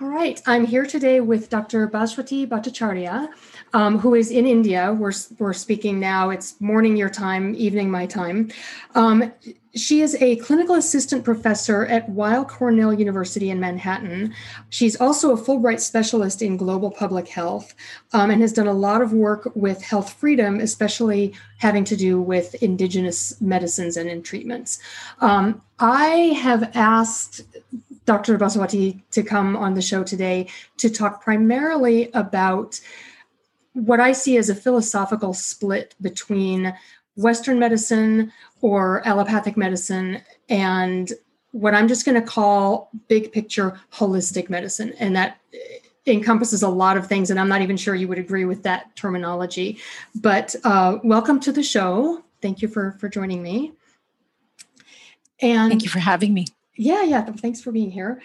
All right, I'm here today with Dr. Bhaswati Bhattacharya, um, who is in India. We're, we're speaking now, it's morning your time, evening my time. Um, she is a clinical assistant professor at Weill Cornell University in Manhattan. She's also a Fulbright specialist in global public health um, and has done a lot of work with health freedom, especially having to do with indigenous medicines and in treatments. Um, I have asked Dr. Bhaswati to come on the show today to talk primarily about what I see as a philosophical split between Western medicine or allopathic medicine and what I'm just going to call big picture holistic medicine. And that encompasses a lot of things. And I'm not even sure you would agree with that terminology. But uh, welcome to the show. Thank you for, for joining me. And thank you for having me. Yeah, yeah. Thanks for being here.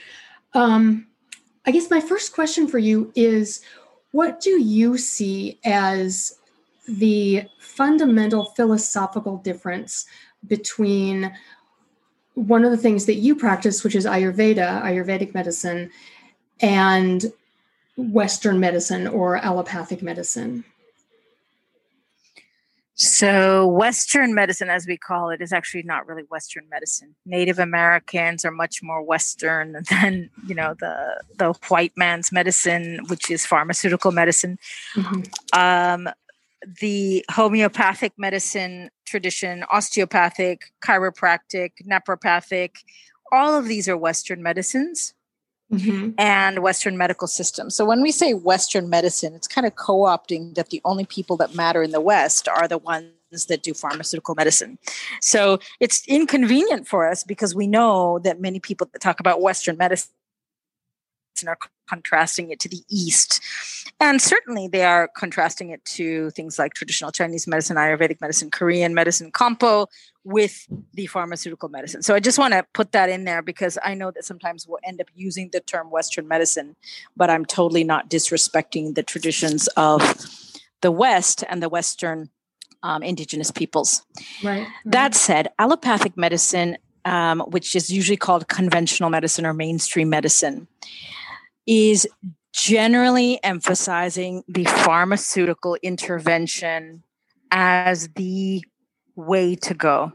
Um, I guess my first question for you is what do you see as the fundamental philosophical difference between one of the things that you practice, which is Ayurveda, Ayurvedic medicine, and Western medicine or allopathic medicine? So, Western medicine, as we call it, is actually not really Western medicine. Native Americans are much more Western than you know the the white man's medicine, which is pharmaceutical medicine. Mm-hmm. Um, the homeopathic medicine tradition, osteopathic, chiropractic, naturopathic, all of these are Western medicines mm-hmm. and Western medical system. So when we say Western medicine, it's kind of co opting that the only people that matter in the West are the ones that do pharmaceutical medicine. So it's inconvenient for us because we know that many people that talk about Western medicine are contrasting it to the East. And certainly they are contrasting it to things like traditional Chinese medicine, Ayurvedic medicine, Korean medicine, Kampo with the pharmaceutical medicine. So I just want to put that in there because I know that sometimes we'll end up using the term Western medicine, but I'm totally not disrespecting the traditions of the West and the Western um, indigenous peoples. Right, right. That said, allopathic medicine, um, which is usually called conventional medicine or mainstream medicine, is generally emphasizing the pharmaceutical intervention as the way to go.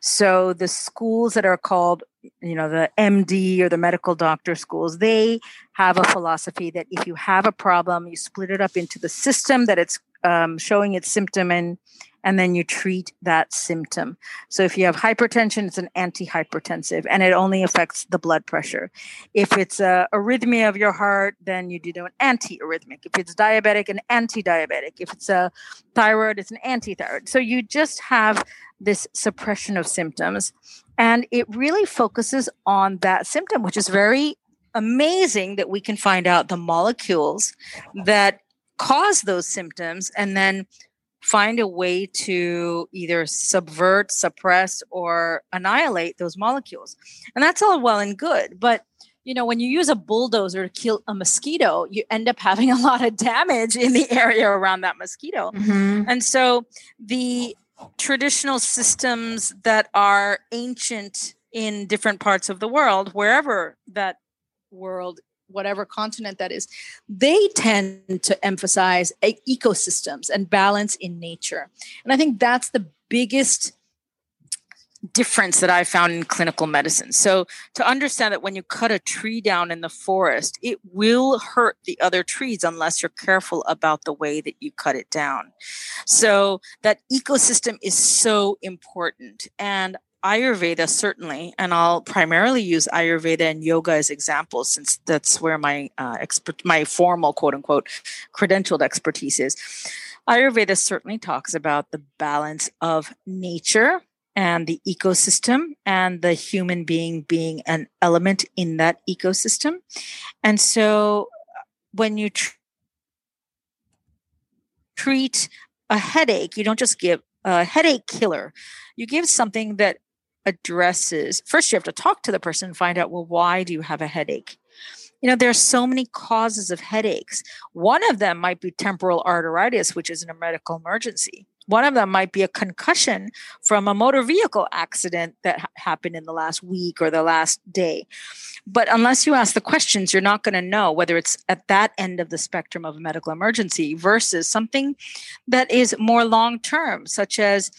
So the schools that are called, you know, the MD or the medical doctor schools, they have a philosophy that if you have a problem, you split it up into the system that it's um, showing its symptom in and then you treat that symptom. So if you have hypertension, it's an antihypertensive and it only affects the blood pressure. If it's a arrhythmia of your heart, then you do an anti-arrhythmic. If it's diabetic, an anti-diabetic. If it's a thyroid, it's an anti-thyroid. So you just have this suppression of symptoms and it really focuses on that symptom, which is very amazing that we can find out the molecules that cause those symptoms and then find a way to either subvert, suppress, or annihilate those molecules. And that's all well and good. But you know, when you use a bulldozer to kill a mosquito, you end up having a lot of damage in the area around that mosquito. Mm-hmm. And so the traditional systems that are ancient in different parts of the world, wherever that world whatever continent that is, they tend to emphasize ecosystems and balance in nature. And I think that's the biggest difference that I found in clinical medicine. So, to understand that when you cut a tree down in the forest, it will hurt the other trees unless you're careful about the way that you cut it down. So, that ecosystem is so important. And Ayurveda certainly, and I'll primarily use Ayurveda and yoga as examples, since that's where my uh, expert, my formal quote unquote credentialed expertise is. Ayurveda certainly talks about the balance of nature and the ecosystem, and the human being being an element in that ecosystem. And so, when you tr- treat a headache, you don't just give a headache killer. You give something that addresses first you have to talk to the person and find out well why do you have a headache? You know there are so many causes of headaches. One of them might be temporal arteritis which is a medical emergency. One of them might be a concussion from a motor vehicle accident that ha- happened in the last week or the last day. But unless you ask the questions, you're not going to know whether it's at that end of the spectrum of a medical emergency versus something that is more long term, such as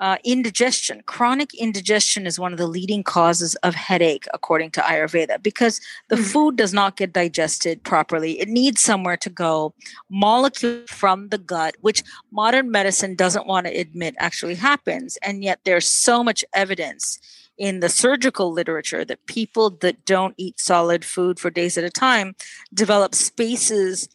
uh, indigestion. Chronic indigestion is one of the leading causes of headache, according to Ayurveda, because the mm. food does not get digested properly. It needs somewhere to go. Molecule from the gut, which modern medicine doesn't want to admit actually happens. And yet there's so much evidence in the surgical literature that people that don't eat solid food for days at a time develop spaces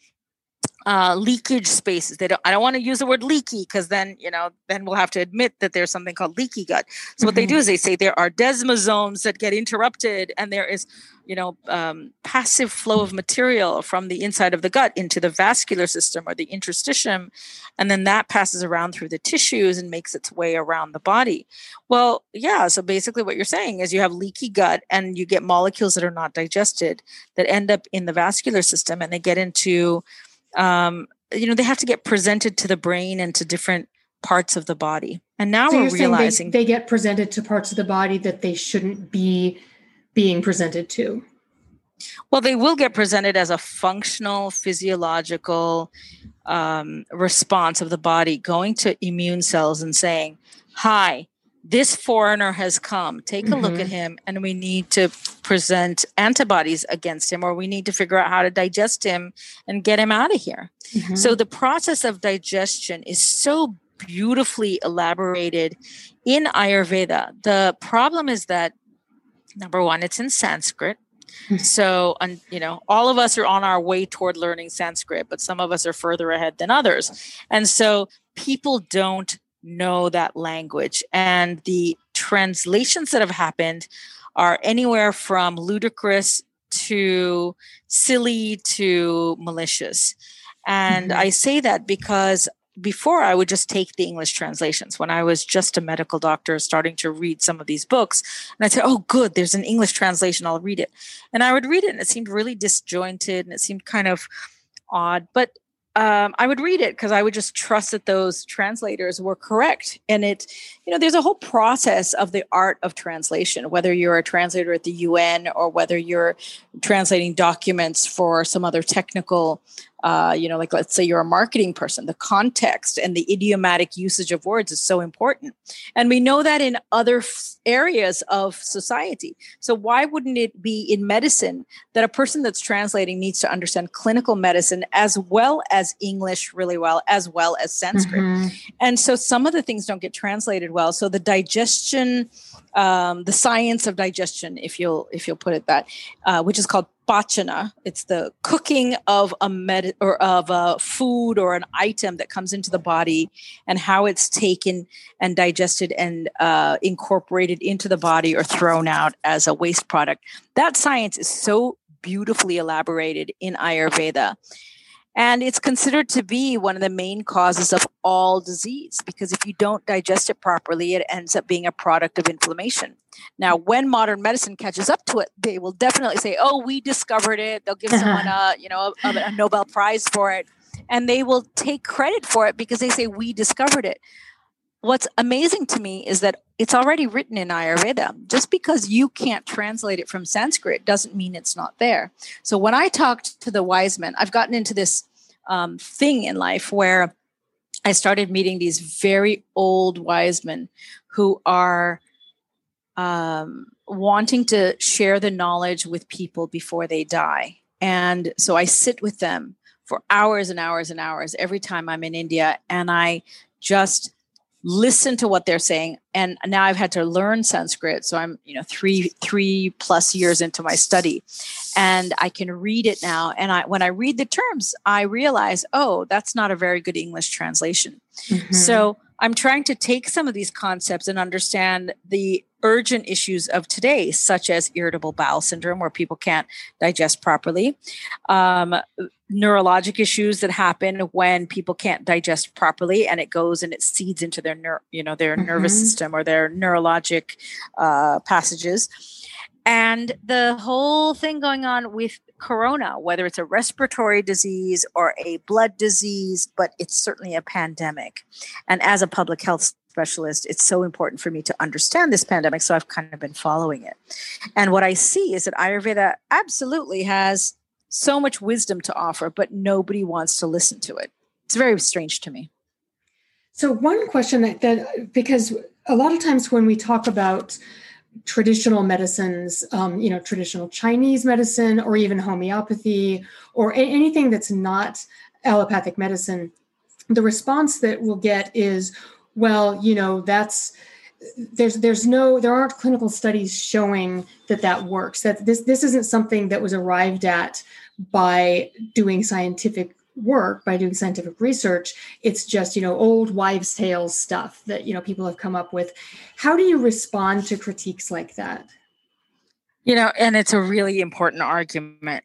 uh, leakage spaces. They don't. I don't want to use the word leaky because then you know then we'll have to admit that there's something called leaky gut. So mm-hmm. what they do mm-hmm. is they say there are desmosomes that get interrupted, and there is you know um, passive flow of material from the inside of the gut into the vascular system or the interstitium, and then that passes around through the tissues and makes its way around the body. Well, yeah. So basically, what you're saying is you have leaky gut, and you get molecules that are not digested that end up in the vascular system, and they get into um, you know they have to get presented to the brain and to different parts of the body. And now so we're realizing they, they get presented to parts of the body that they shouldn't be being presented to. Well they will get presented as a functional physiological um, response of the body going to immune cells and saying hi this foreigner has come. Take a mm-hmm. look at him, and we need to present antibodies against him, or we need to figure out how to digest him and get him out of here. Mm-hmm. So, the process of digestion is so beautifully elaborated in Ayurveda. The problem is that, number one, it's in Sanskrit. Mm-hmm. So, and you know, all of us are on our way toward learning Sanskrit, but some of us are further ahead than others. And so people don't know that language. And the translations that have happened are anywhere from ludicrous to silly to malicious. And mm-hmm. I say that because before I would just take the English translations when I was just a medical doctor starting to read some of these books. And I'd say, oh, good, there's an English translation, I'll read it. And I would read it and it seemed really disjointed and it seemed kind of odd. But um, I would read it because I would just trust that those translators were correct. And it, you know, there's a whole process of the art of translation, whether you're a translator at the UN or whether you're translating documents for some other technical uh, you know, like let's say you're a marketing person, the context and the idiomatic usage of words is so important. And we know that in other f- areas of society. So why wouldn't it be in medicine that a person that's translating needs to understand clinical medicine as well as English really well, as well as Sanskrit? Mm-hmm. And so some of the things don't get translated well. So the digestion, um, the science of digestion, if you'll if you'll put it that, uh, which is called pachana. It's the cooking of a med or of a food or an item that comes into the body and how it's taken and digested and uh, incorporated into the body or thrown out as a waste product. That science is so beautifully elaborated in Ayurveda. And it's considered to be one of the main causes of all disease because if you don't digest it properly, it ends up being a product of inflammation. Now, when modern medicine catches up to it, they will definitely say, "Oh, we discovered it." They'll give someone a, you know, a, a Nobel Prize for it, and they will take credit for it because they say we discovered it. What's amazing to me is that it's already written in Ayurveda. Just because you can't translate it from Sanskrit doesn't mean it's not there. So when I talked to the wise men, I've gotten into this um, thing in life where I started meeting these very old wise men who are um, wanting to share the knowledge with people before they die. And so I sit with them for hours and hours and hours every time I'm in India, and I just listen to what they're saying. And now i've had to learn sanskrit. So i'm you know three three plus years into my study and i can read it now. And i when i read the terms i realize oh that's not a very good english translation. Mm-hmm. so i'm trying to take some of these concepts and understand the urgent issues of today, such as irritable bowel syndrome, where people can't digest properly, um, neurologic issues that happen when people can't digest properly, and it goes and it seeds into their ner- you know their mm-hmm. nervous system or their neurologic uh, passages. And the whole thing going on with corona, whether it's a respiratory disease or a blood disease, but it's certainly a pandemic. And as a public health specialist, it's so important for me to understand this pandemic. So I've kind of been following it. And what I see is that Ayurveda absolutely has so much wisdom to offer, but nobody wants to listen to it. It's very strange to me. So, one question that, that because a lot of times when we talk about traditional medicines, um, you know, traditional Chinese medicine or even homeopathy or a- anything that's not allopathic medicine, the response that we'll get is, well, you know, that's there's there's no there aren't clinical studies showing that that works that this this isn't something that was arrived at by doing scientific work by doing scientific research it's just you know old wives tales stuff that you know people have come up with. How do you respond to critiques like that? You know and it's a really important argument.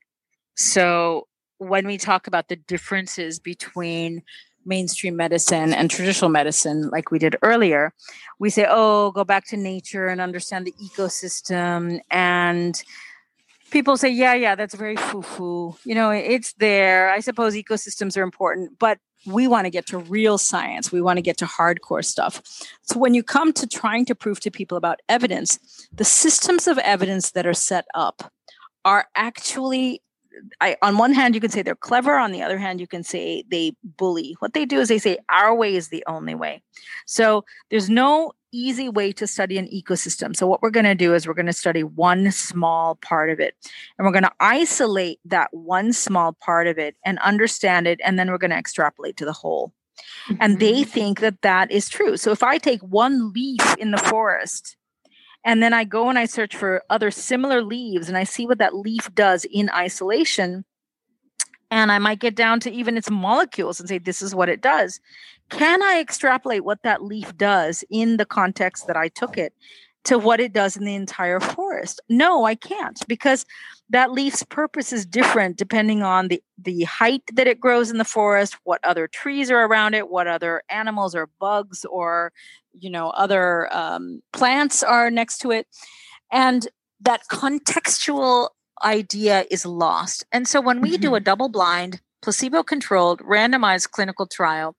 So when we talk about the differences between mainstream medicine and traditional medicine like we did earlier we say oh go back to nature and understand the ecosystem and people say, yeah, yeah, that's very foo foo. You know, it's there. I suppose ecosystems are important, but we want to get to real science. We want to get to hardcore stuff. So when you come to trying to prove to people about evidence, the systems of evidence that are set up are actually I, on one hand, you can say they're clever. On the other hand, you can say they bully. What they do is they say our way is the only way. So there's no easy way to study an ecosystem. So, what we're going to do is we're going to study one small part of it and we're going to isolate that one small part of it and understand it. And then we're going to extrapolate to the whole. Mm-hmm. And they mm-hmm. think that that is true. So, if I take one leaf in the forest and then I go and I search for other similar leaves and I see what that leaf does in isolation, and I might get down to even its molecules and say, this is what it does. Can I extrapolate what that leaf does in the context that I took it to what it does in the entire forest? No, I can't because that leaf's purpose is different depending on the, the height that it grows in the forest, what other trees are around it, what other animals or bugs or you know other um, plants are next to it. And that contextual idea is lost. And so when we mm-hmm. do a mm-hmm. double blind, placebo controlled, randomized clinical trial,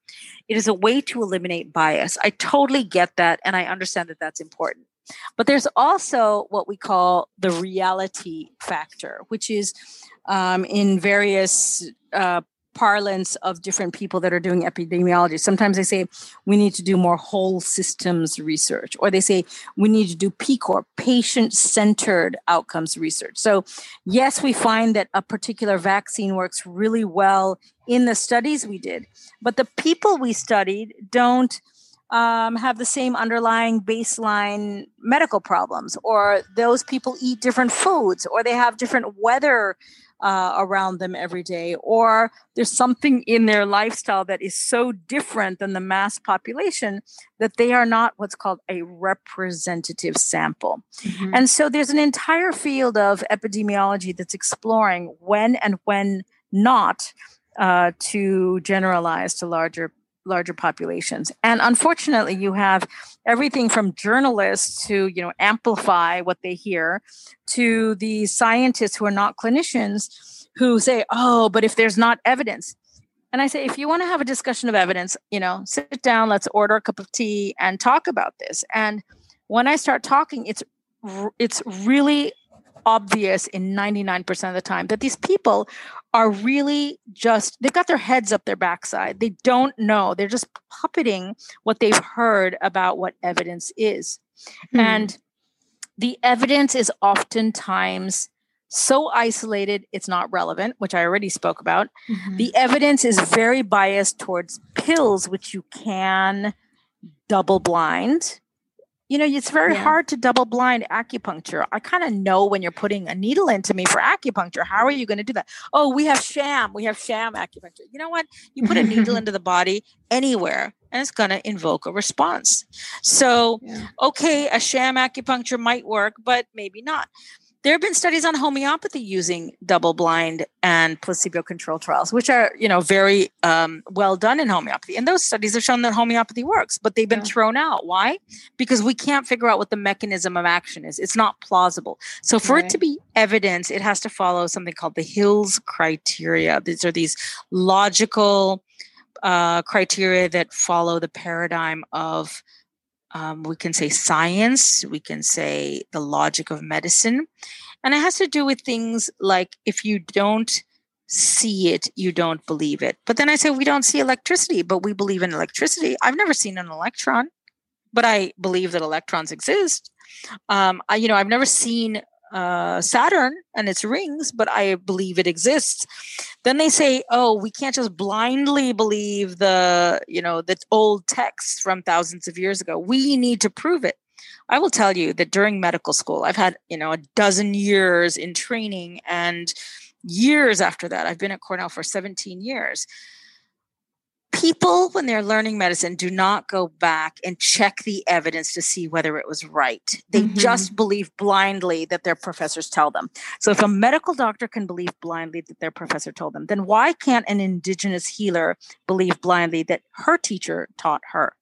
it is a way to eliminate bias. I totally get that. And I understand that that's important. But there's also what we call the reality factor, which is um, in various uh, parlance of different people that are doing epidemiology. Sometimes they say we need to do more whole systems research, or they say we need to do PCOR, patient centered outcomes research. So, yes, we find that a particular vaccine works really well in the studies we did, but the people we studied don't. Um, have the same underlying baseline medical problems, or those people eat different foods, or they have different weather uh, around them every day, or there's something in their lifestyle that is so different than the mass population that they are not what's called a representative sample. Mm-hmm. And so there's an entire field of epidemiology that's exploring when and when not uh, to generalize to larger larger populations. And unfortunately, you have everything from journalists who, you know, amplify what they hear to the scientists who are not clinicians who say, "Oh, but if there's not evidence." And I say, if you want to have a discussion of evidence, you know, sit down, let's order a cup of tea and talk about this. And when I start talking, it's it's really obvious in 99% of the time that these people are really just they've got their heads up their backside. They don't know. They're just puppeting what they've heard about what evidence is. Hmm. and the evidence is oftentimes so isolated it's not relevant which i already spoke about. Mm-hmm. the evidence is very biased towards pills which you can double blind you know, it's very yeah. hard to double blind acupuncture. I kind of know when you're putting a needle into me for acupuncture. How are you going to do that? Oh, we have sham. We have sham acupuncture. You know what? You put a needle into the body anywhere and it's going to invoke a response. So, yeah. okay, a sham acupuncture might work, but maybe not. There have been studies on homeopathy using double blind and placebo controlled trials which are you know very um, well done in homeopathy. And those studies have shown that homeopathy works but they've been yeah. thrown out. Why? Because we can't figure out what the mechanism of action is. It's not plausible. So for right. it to be evidence it has to follow something called the Hill's criteria. These are these logical uh, criteria that follow the paradigm of um, we can say science, we can say the logic of medicine. And it has to do with things like if you don't see it, you don't believe it. But then I say, we don't see electricity, but we believe in electricity. I've never seen an electron, but I believe that electrons exist. Um, I, you know, I've never seen uh, Saturn and its rings, but I believe it exists. Then they say, "Oh, we can't just blindly believe the you know the old texts from thousands of years ago. We need to prove it." I will tell you that during medical school, I've had you know a dozen years in training, and years after that, I've been at Cornell for 17 years people when they're learning medicine do not go back and check the evidence to see whether it was right they mm-hmm. just believe blindly that their professors tell them so if a medical doctor can believe blindly that their professor told them then why can't an indigenous healer believe blindly that her teacher taught her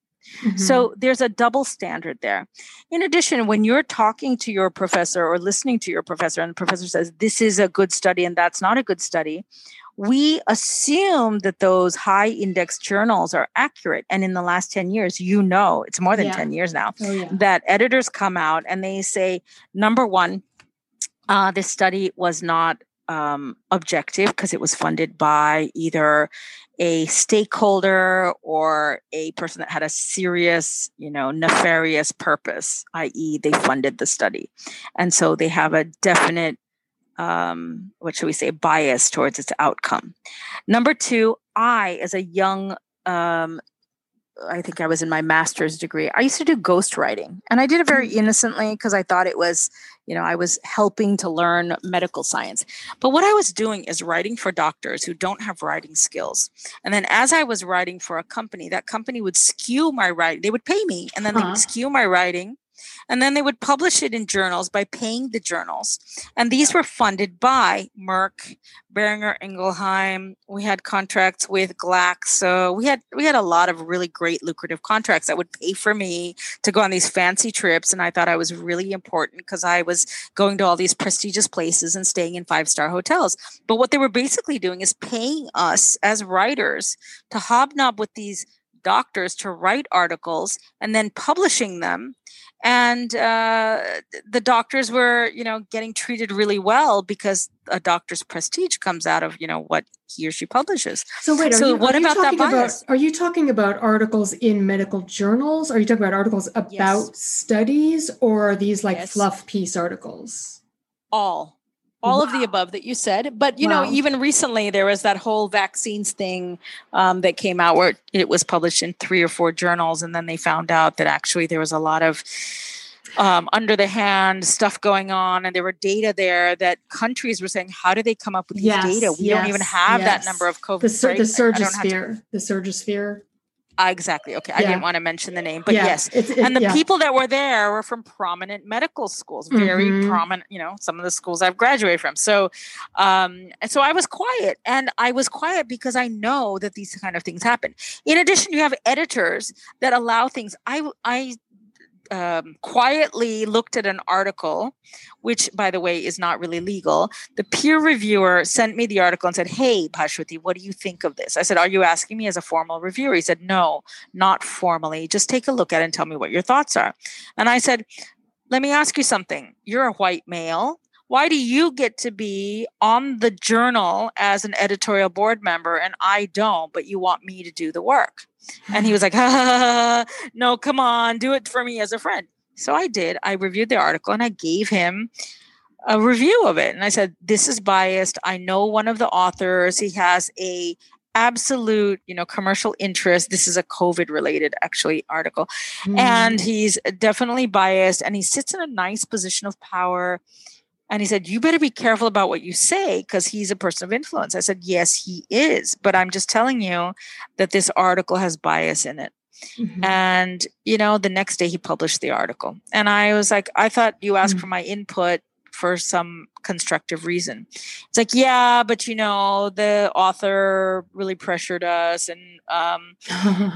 Mm-hmm. So there's a double standard there. In addition, when you're talking to your professor or listening to your professor, and the professor says, This is a good study and that's not a good study, we assume that those high index journals are accurate. And in the last 10 years, you know, it's more than yeah. 10 years now, oh, yeah. that editors come out and they say, number one, uh, this study was not um, objective because it was funded by either a stakeholder or a person that had a serious, you know, nefarious purpose, i.e., they funded the study. And so they have a definite um, what should we say, bias towards its outcome. Number two, I, as a young, um, I think I was in my master's degree, I used to do ghostwriting. And I did it very mm. innocently because I thought it was, you know, I was helping to learn medical science. But what I was doing is writing for doctors who don't have writing skills. And then as I was writing for a company, that company would skew my writing. They would pay me and then huh. they would skew my writing and then they would publish it in journals by paying the journals. And these were funded by Merck, Boehringer Ingelheim. We had contracts with Glaxo. We had we had a lot of really great lucrative contracts that would pay for me to go on these fancy trips. And I thought I was really important because I was going to all these prestigious places and staying in five-star hotels. But what they were basically doing is paying us as writers to hobnob with these doctors to write articles and then publishing them and uh, the doctors were you know getting treated really well because a doctor's prestige comes out of you know what he or she publishes so wait so you, what about that bias? About, are you talking about articles in medical journals are you talking about articles about yes. studies or are these like yes. fluff piece articles all all wow. of the above that you said but you wow. know even recently there was that whole vaccines thing um, that came out where it was published in three or four journals and then they found out that actually there was a lot of um, under the hand stuff going on and there were data there that countries were saying how do they come up with these yes, data we yes, don't even have yes. that number of covid the, sur- the surgisphere the surgisphere uh, exactly. Okay. I didn't want to mention the name, but yeah. yes. It's, and the yeah. people that were there were from prominent medical schools, very mm-hmm. prominent, you know, some of the schools I've graduated from. So, um, and so I was quiet and I was quiet because I know that these kind of things happen. In addition, you have editors that allow things. I, I um, quietly looked at an article, which, by the way, is not really legal. The peer reviewer sent me the article and said, Hey, Bhaswati, what do you think of this? I said, Are you asking me as a formal reviewer? He said, No, not formally. Just take a look at it and tell me what your thoughts are. And I said, Let me ask you something. You're a white male why do you get to be on the journal as an editorial board member and I don't, but you want me to do the work? And he was like, no, come on, do it for me as a friend. So I did. I reviewed the article and I gave him a review of it. And I said, this is biased. I know one of the authors. He has a absolute, you know, commercial interest. This is a COVID related actually article. Mm. And he's definitely biased and he sits in a nice position of power and he said, You better be careful about what you say because he's a person of influence. I said, Yes, he is. But I'm just telling you that this article has bias in it. Mm-hmm. And, you know, the next day he published the article. And I was like, I thought you asked mm-hmm. for my input for some constructive reason. It's like, yeah, but you know, the author really pressured us, and um,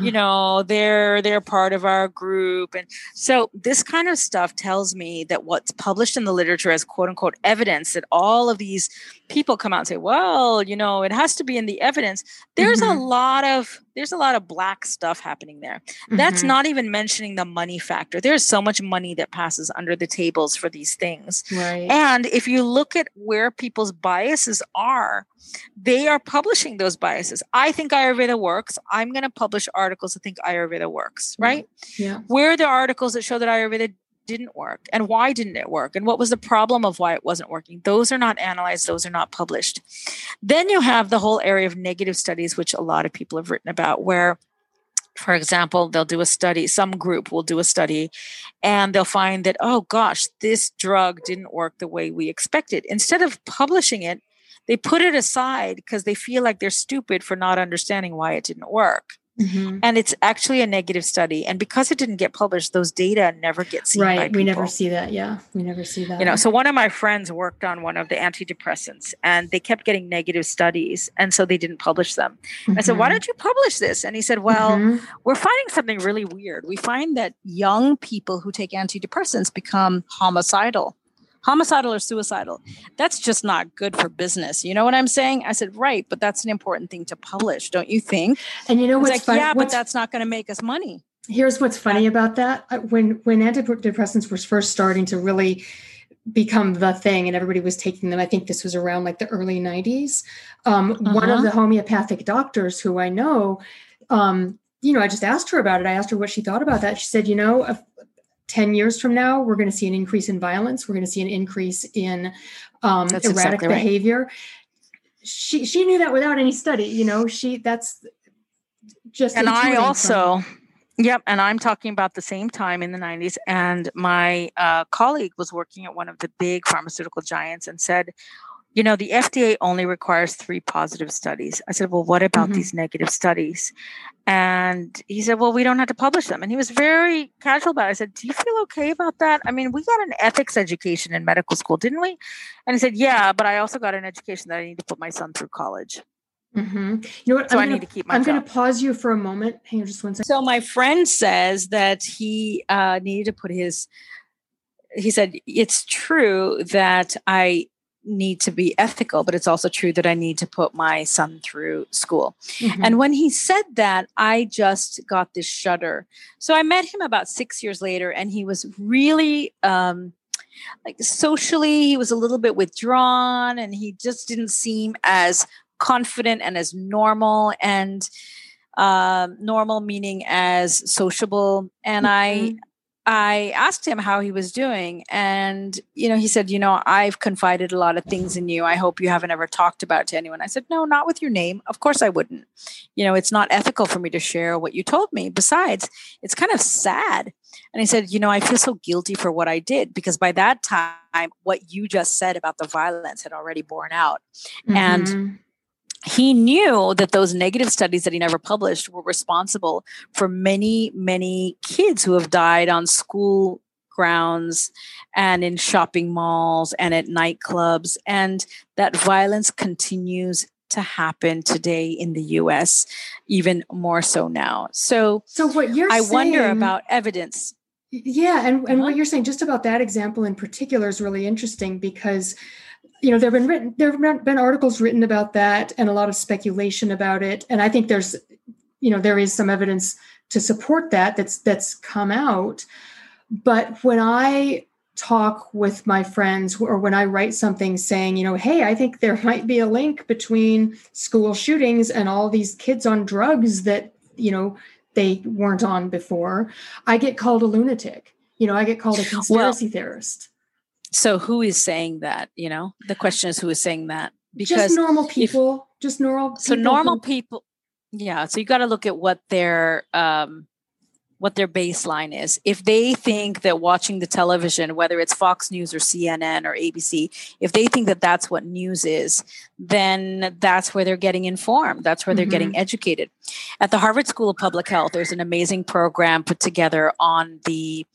you know, they're they're part of our group, and so this kind of stuff tells me that what's published in the literature as quote unquote evidence that all of these people come out and say, well, you know, it has to be in the evidence. There's mm-hmm. a lot of there's a lot of black stuff happening there. Mm-hmm. That's not even mentioning the money factor. There's so much money that passes under the tables for these things. Right. And if you look at where people's biases are, they are publishing those biases. I think Ayurveda works. I'm going to publish articles that think Ayurveda works, right? Yeah. Where are the articles that show that Ayurveda didn't work and why didn't it work and what was the problem of why it wasn't working those are not analyzed those are not published then you have the whole area of negative studies which a lot of people have written about where for example they'll do a study some group will do a study and they'll find that oh gosh this drug didn't work the way we expected. Instead of publishing it they put it aside because they feel like they're stupid for not understanding why it didn't work Mm-hmm. And it's actually a negative study. And because it didn't get published, those data never get seen. Right. We never see that. Yeah. We never see that. You know, so one of my friends worked on one of the antidepressants and they kept getting negative studies. And so they didn't publish them. Mm-hmm. I said, why mm-hmm. don't you publish this? And he said, well, mm-hmm. we're finding something really weird. We find that young people who take antidepressants become homicidal homicidal or suicidal. That's just not good for business. You know what I'm saying? I said, right, but that's an important thing to publish, don't you think? And you know what's like, fun- yeah, what's, but that's not going to make us money. Here's what's funny about that. Uh, when when antidepressants were first starting to really become the thing and everybody was taking them i think this was around like the early 90s um, uh-huh. one of uh-huh. the homeopathic doctors who i know um, you know i just asked her about it i asked her what she thought about that she said you know 10 years from now, we're going to see an increase in violence. We're going to see an increase in um, erratic exactly behavior. Right. She she knew that without any study. You know, she that's just. And I also, from. yep. And I'm talking about the same time in the 90s. And my uh, colleague was working at one of the big pharmaceutical giants and said, you know, the FDA only requires three positive studies. I said, well, what about mm-hmm. these negative studies? And he said, well, we don't have to publish them. And he was very casual about it. I said, do you feel okay about that? I mean, we got an ethics education in medical school, didn't we? And he said, yeah, but I also got an education that I need to put my son through college. Mm-hmm. You know what? So I'm i gonna, need to keep my. I'm going to pause you for a moment. Hang on, just one second. So my friend says that he uh, needed to put his. He said it's true that I need to be ethical, but it's also true that I need to put my son through school. Mm-hmm. And when he said that, I just got this shudder. So I met him about six years later, and he was really um, like socially, he was a little bit withdrawn, and he just didn't seem as confident and as normal and uh, normal meaning as sociable. And mm-hmm. I I asked him how he was doing. And, you know, he said, You know, I've confided a lot of things in you. I hope you haven't ever talked about to anyone. I said, No, not with your name. Of course I wouldn't. You know, it's not ethical for me to share what you told me. Besides, it's kind of sad. And he said, You know, I feel so guilty for what I did because by that time, what you just said about the violence had already borne out. Mm-hmm. And he knew that those negative studies that he never published were responsible for many, many kids who have died on school grounds and in shopping malls and at nightclubs. And that violence continues to happen today in the US, even more so now. So, so what you're I saying, wonder about evidence. Yeah. And, and uh-huh. what you're saying just about that example in particular is really interesting because you know there have been written there have been articles written about that and a lot of speculation about it. And i think there's you know there is some evidence to support that that's that's come out. But when i talk with my friends or when i write something saying you know hey i think there might be a link between school shootings and all these kids on drugs that you know they weren't on before i get called a lunatic. You know i get called a conspiracy well, theorist so who is saying that? You know, the question is who is saying that? Because just normal people, if, just normal. so normal who, people. Yeah. So you got to look at what their um, what their baseline is. If they think that watching the television, whether it's Fox News or CNN or ABC, if they think that that's what news is, then that's where they're getting informed. That's where they're mm-hmm. getting educated. At the Harvard School of Public Health, there's an amazing program put together on the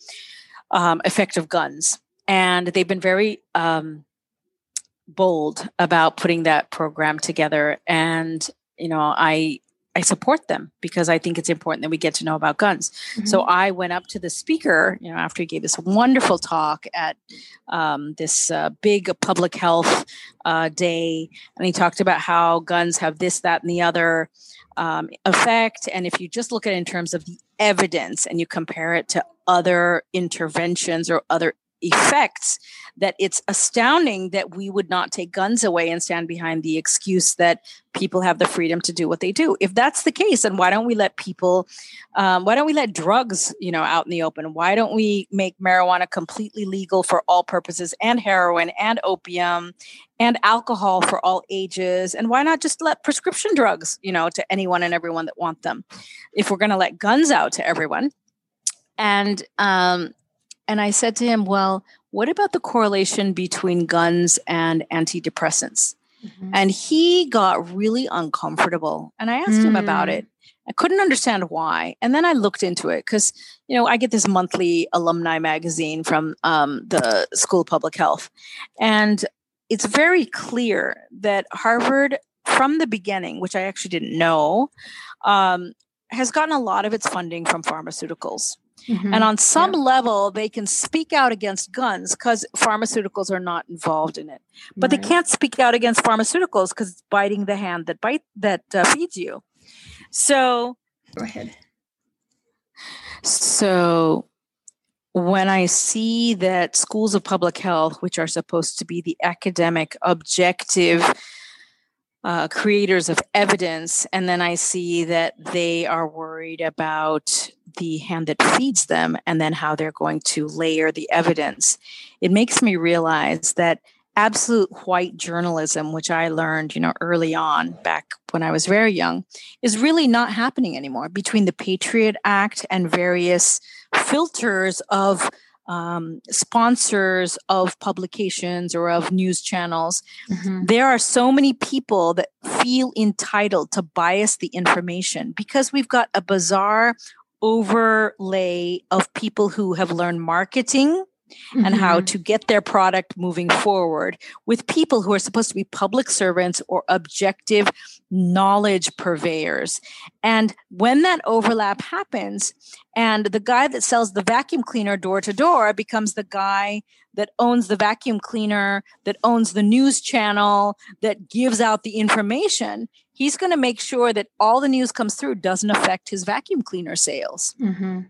um, effect of guns and they've been very um, bold about putting that program together. And you know, I I support them because I think it's important that we get to know about guns. Mm-hmm. So I went up to the speaker, you know, after he gave this wonderful talk at um, this uh, big public health uh, day, and he talked about how guns have this, that, and the other um, effect. And if you just look at it in terms of the evidence and you compare it to other interventions or other effects that it's astounding that we would not take guns away and stand behind the excuse that people have the freedom to do what they do. If that's the case then why don't we let people um, why don't we let drugs you know out in the open? Why don't we make marijuana completely legal for all purposes and heroin and opium and alcohol for all ages? And why not just let prescription drugs you know to anyone and everyone that want them? If we're going to let guns out to everyone. And um, and I said to him, Well, what about the correlation between guns and antidepressants? Mm-hmm. And he got really uncomfortable. And I asked mm. him about it. Mm. I couldn't understand why. And then I looked into it because, you know, I get this monthly alumni magazine from um, the School of Public Health. And it's very clear that Harvard, from the beginning, which I actually didn't know, um, has gotten a lot of its funding from pharmaceuticals. Mm-hmm. And on some yeah. level, they can speak out against guns because pharmaceuticals are not involved in it. But right. they can't speak out against pharmaceuticals because it's biting the hand that bite that uh, feeds you. So go ahead. So when I see that schools of public health, which are supposed to be the academic, objective uh, creators of evidence, and then I see that they are worried about the hand that feeds them and then how they're going to layer the evidence. It makes me realize that absolute white journalism, which I learned, you know, early on back when I was very young, is really not happening anymore between the Patriot Act and various filters of um, sponsors of publications or of news channels, mm-hmm. there are so many people that feel entitled to bias the information because we've got a bizarre overlay of people who have learned marketing mm-hmm. and how mm-hmm. to get their product moving forward with people who are supposed to be public servants or objective knowledge purveyors. And when that overlap happens, and the guy that sells the vacuum cleaner door to door becomes the guy that owns the vacuum cleaner, that owns the news channel, that gives out the information, he's going to make sure that all the news comes through doesn't affect his vacuum cleaner sales. Mm-hmm.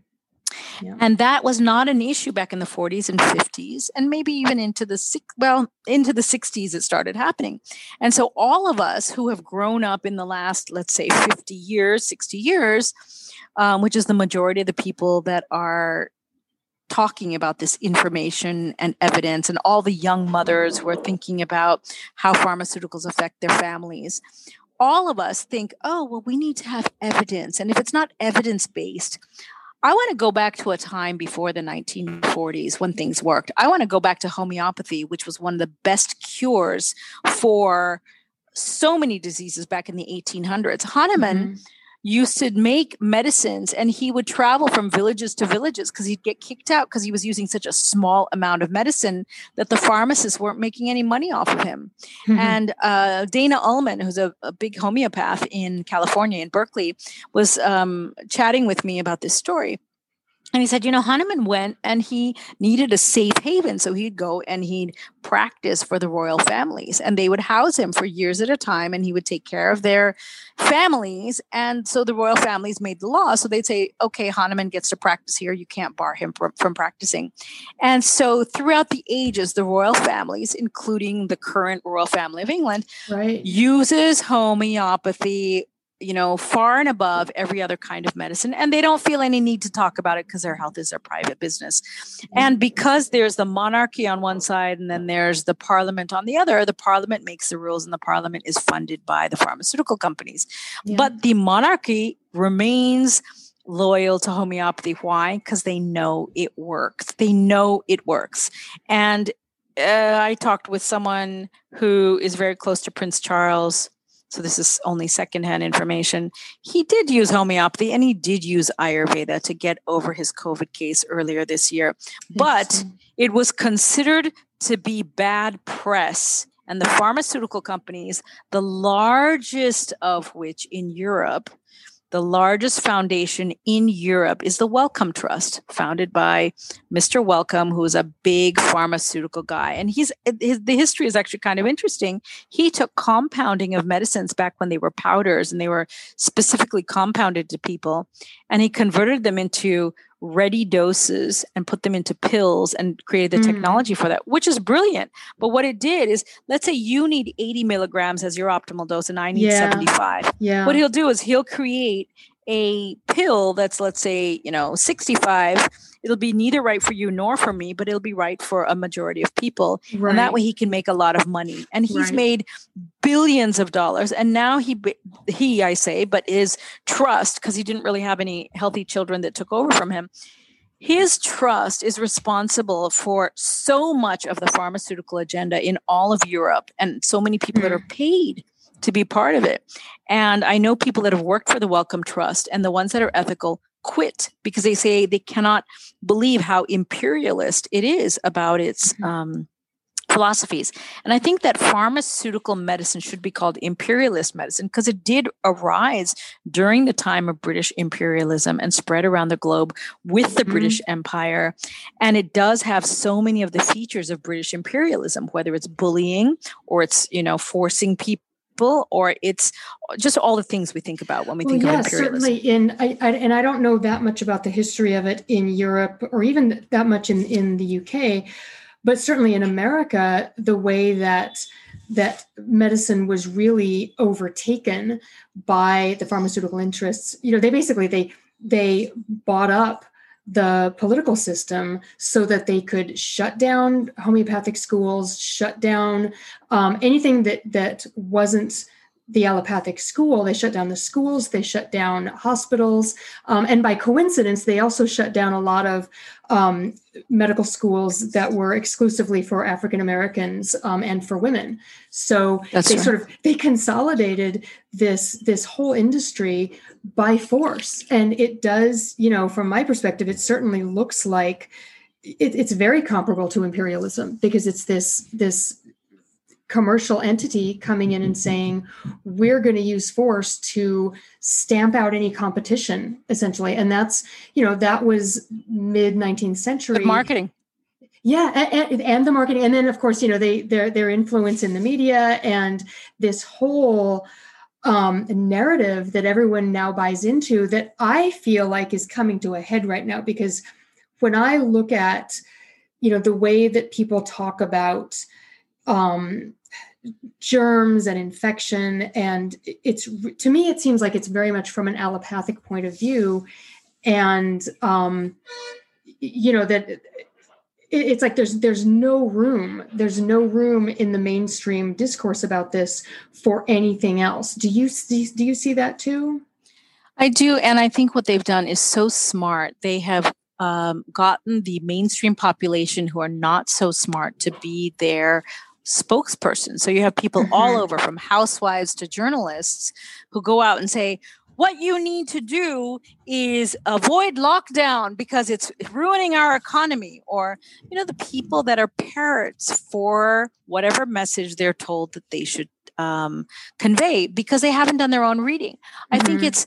Yeah. And that was not an issue back in the 40s and 50s, and maybe even into the six, well, into the 60s it started happening. And so all of us who have grown up in the last, let's say, 50 years, 60 years, um, which is the majority of the people that are talking about this information and evidence, and all the young mothers who are thinking about how pharmaceuticals affect their families. All of us think, oh, well, we need to have evidence. And if it's not evidence based, I want to go back to a time before the 1940s when things worked. I want to go back to homeopathy, which was one of the best cures for so many diseases back in the 1800s. Hahnemann mm-hmm used to make medicines and he would travel from villages to villages because he'd get kicked out because he was using such a small amount of medicine that the pharmacists weren't making any money off of him. Mm-hmm. And uh, Dana Ullman, who's a, a, big homeopath in California, in Berkeley, was um, chatting with me about this story. And he said, you know, Hahnemann went and he needed a safe haven. So he'd go and he'd practice for the royal families and they would house him for years at a time and he would take care of their families. And so the royal families made the law. So they'd say, okay, Hahnemann gets to practice here. You can't bar him from, from practicing. And so throughout the ages, the royal families, including the current royal family of England, right. uses homeopathy you know, far and above every other kind of medicine. And they don't feel any need to talk about it because their health is their private business. And because there's the monarchy on one side and then there's the parliament on the other, the parliament makes the rules and the parliament is funded by the pharmaceutical companies. Yeah. But the monarchy remains loyal to homeopathy. Why? Because they know it works. They know it works. And uh, I talked with someone who is very close to Prince Charles so this is only secondhand information. He did use homeopathy and he did use Ayurveda to get over his COVID case earlier this year. But it was considered to be bad press. And the pharmaceutical companies, the largest of which in Europe, the largest foundation in Europe is the Wellcome Trust, founded by Mr. Wellcome, who is a big pharmaceutical guy. And he's his, the history is actually kind of interesting. He took compounding of medicines back when they were powders and they were specifically compounded to people, and he converted them into ready doses and put them into pills and created the mm. technology for that, which is brilliant. But what it did is, let's say you need 80 milligrams as your optimal dose and I need yeah. 75. Yeah. What he'll do is he'll create a pill that's, let's say, you know, 65 it'll be neither right for you nor for me, but it'll be right for a majority of people. Right. And that way he can make a lot of money. And he's right. made billions of dollars. And now he, he, I say, but is trust because he didn't really have any healthy children that took over from him. His trust is responsible for so much of the pharmaceutical agenda in all of Europe and so many people mm. that are hmm. paid to be part of it. And I know people that have worked for the Wellcome Trust and the ones that are ethical quit because they say they cannot believe how imperialist it is about its mm-hmm. um, philosophies. And I think that pharmaceutical medicine should be called imperialist medicine because it did arise during the time of British imperialism and spread around the globe with the mm-hmm. British Empire. And it does have so many of the features of British imperialism, whether it's bullying or it's, you know, forcing people people or it's just all the things we think about when we well, think yeah, of imperialism. certainly in I, I, and i don't know that much about the history of it in europe or even that much in in the uk but certainly in america the way that that medicine was really overtaken by the pharmaceutical interests you know they basically they they bought up the political system so that they could shut down homeopathic schools, shut down um, anything that that wasn't the allopathic school. They shut down the schools, they shut down hospitals, um, and by coincidence, they also shut down a lot of um, medical schools that were exclusively for African Americans um, and for women. So That's they right. sort of they consolidated this this whole industry by force, and it does. You know, from my perspective, it certainly looks like it, it's very comparable to imperialism because it's this this commercial entity coming in and saying we're going to use force to stamp out any competition essentially. And that's you know that was mid 19th century. The marketing. Yeah and, and, the marketing. And then of course you know they their their influence in the media and this whole um, narrative that everyone now buys into that i feel like is coming to a head right now. Because when i look at you know the way that people talk about um, germs and infection. And it's to me it seems like it's very much from an allopathic point of view. And um, you know that it's like there's there's no room there's no room in the mainstream discourse about this for anything else. Do you see do you see that too? I do. And i think what they've done is so smart. They have um, gotten the mainstream population who are not so smart to be their spokesperson. So you have people mm-hmm. all over from housewives to journalists who go out and say, what you need to do is avoid lockdown because it's ruining our economy or you know the people that are parrots for whatever message they're told that they should um, convey because they haven't done their own reading mm-hmm. i think mm-hmm. it's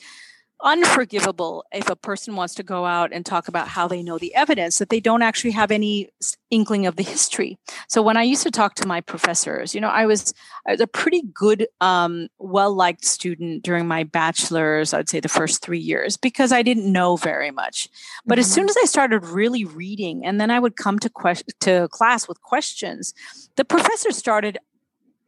unforgivable if a person wants to go out and talk about how they know the evidence that they don't actually have any inkling of the history so when i used to talk to my professors you know i was i was a pretty good um, well liked student during my bachelor's i'd say the first three years because i didn't know very much but mm-hmm. as soon mm-hmm. as i started really reading and then i would come to, que- to class with questions the professor started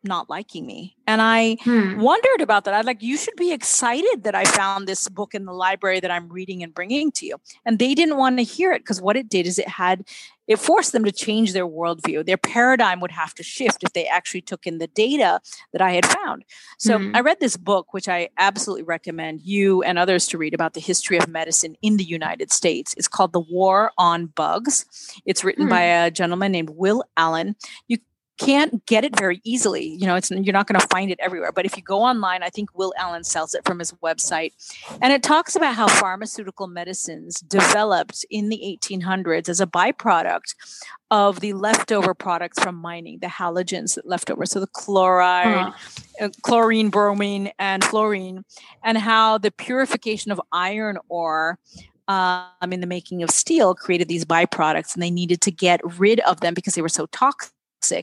not liking me. And I hmm. wondered about that. I like, you should be excited that I found this book in the library that I'm reading and bringing to you. And they didn't want to hear it because what it did is it had, it forced them to change their worldview. Their paradigm would have to shift if they actually took in the data that I had found. So hmm. I read this book, which I absolutely recommend you and others to read about the history of medicine in the United States. It's called The War on Bugs. It's written hmm. by a gentleman named Will Allen. You can't get it very easily. You know, it's you're not going to find it everywhere. But if you go online, I think Will Allen sells it from his website, and it talks about how pharmaceutical medicines developed in the 1800s as a byproduct of the leftover products from mining, the halogens that left over. So the chloride, uh, chlorine, bromine, and fluorine, and how the purification of iron ore um, in the making of steel created these byproducts and they needed to get rid of them because they were so toxic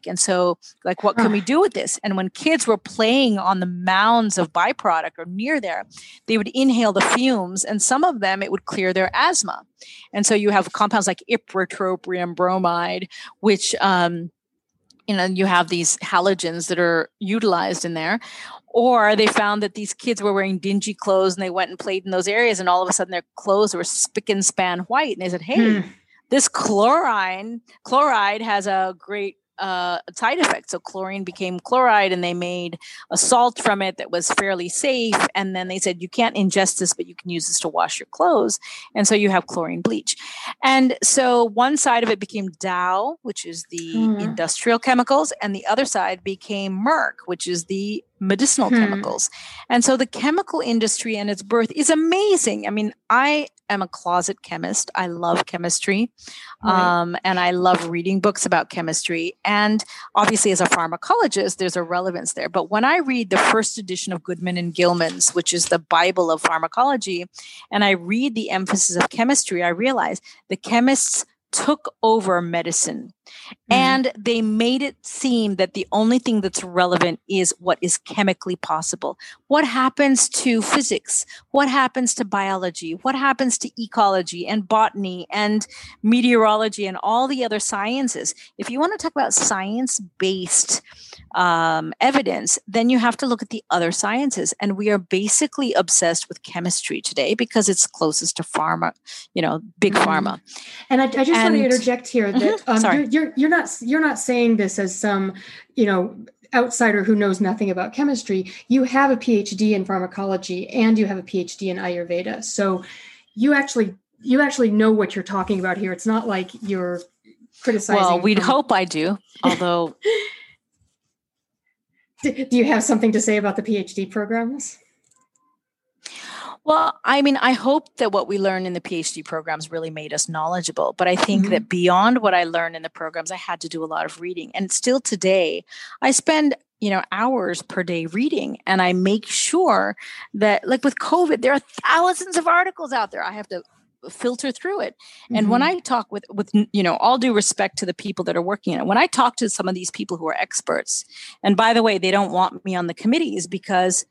and so like what can we do with this? And when kids were playing on the mounds of byproduct or near there they would inhale the fumes and some of them it would clear their asthma. And so you have compounds like ipratropium bromide which um, you know you have these halogens that are utilized in there. Or they found that these kids were wearing dingy clothes and they went and played in those areas and all of a sudden their clothes were spick and span white. And they said hey hmm. this chlorine chloride has a great uh, side effect. So chlorine became chloride, and they made a salt from it that was fairly safe. And then they said you can't ingest this, but you can use this to wash your clothes. And so you have chlorine bleach. And so one side of it became Dow, which is the mm. industrial chemicals, and the other side became Merck, which is the medicinal hmm. chemicals. And so the chemical industry and its birth is amazing. I mean, I am a closet chemist. I love chemistry. Right. Um, and I love reading books about chemistry. And obviously, as a pharmacologist, there's a relevance there. But when I read the first edition of Goodman and Gilman's, which is the Bible of pharmacology, and I read the emphasis of chemistry, I realize the chemists took over medicine mm-hmm. and they made it seem that the only thing that's relevant is what is chemically possible. What happens to physics? What happens to biology? What happens to ecology and botany and meteorology and all the other sciences? If you want to talk about science based um, evidence, then you have to look at the other sciences. And we are basically obsessed with chemistry today because it's closest to pharma, you know, big mm-hmm. pharma. And I, I just and, want to interject here that mm-hmm, um, you're, you're, you're not you're not saying this as some you know outsider who knows nothing about chemistry. You have a PhD in pharmacology and you have a PhD in Ayurveda. So you actually you actually know what you're talking about here. It's not like you're criticizing. Well, we'd from- hope I do, although. do you have something to say about the PhD programs? Well, I mean, I hope that what we learned in the PhD programs really made us knowledgeable. But I think mm-hmm. that beyond what I learned in the programs, I had to do a lot of reading. And still today, I spend you know hours per day reading and i make sure that like with covid there are thousands of articles out there i have to filter through it and mm-hmm. when i talk with with you know all due respect to the people that are working in it when i talk to some of these people who are experts and by the way they don't want me on the committees because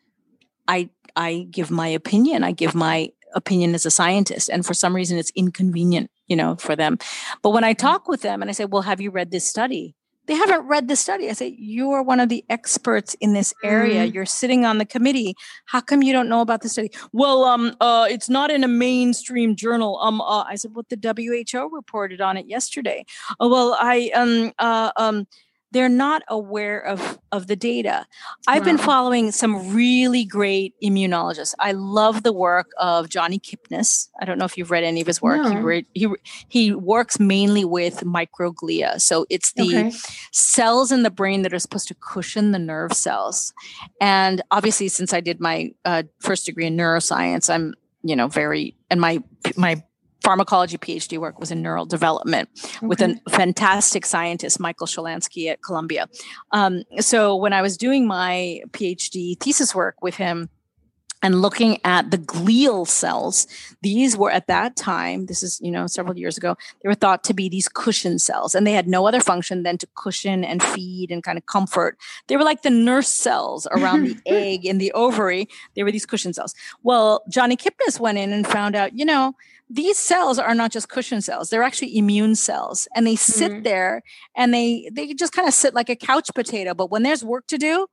i I give my opinion. I give my opinion as a scientist. And for some reason, it's inconvenient, you know, for them. But when I mm-hmm. talk with them and I say, well, have you read this study? They haven't read the study. I say, you are one of the experts in this area. Mm. You're sitting on the committee. How come you don't know about the study? Well, um, uh, it's not in a mainstream journal. Um, uh, I said, well, the WHO reported on it yesterday. Oh, well, I um, uh, um, they're not aware of of the data. I've wow. been following some really great immunologists. I love the work of Jony Kipnis. I don't know if you've read any of his work. No. He, he he works mainly with microglia. So it's the okay. cells in the brain that are supposed to cushion the nerve cells. And obviously since I did my uh, first degree in neuroscience, I'm you know very and my my pharmacology PhD work was in neural development okay. with a fantastic scientist, Michael Shelanski at Columbia. Um, so when I was doing my PhD thesis work with him, and looking at the glial cells. These were at that time this is you know several years ago they were thought to be these cushion cells and they had no other function than to cushion and feed and kind of comfort. They were like the nurse cells around the egg in the ovary. They were these cushion cells. Well Jony Kipnis went in and found out you know these cells are not just cushion cells they're actually immune cells and they sit mm-hmm. there and they they just kind of sit like a couch potato but when there's work to do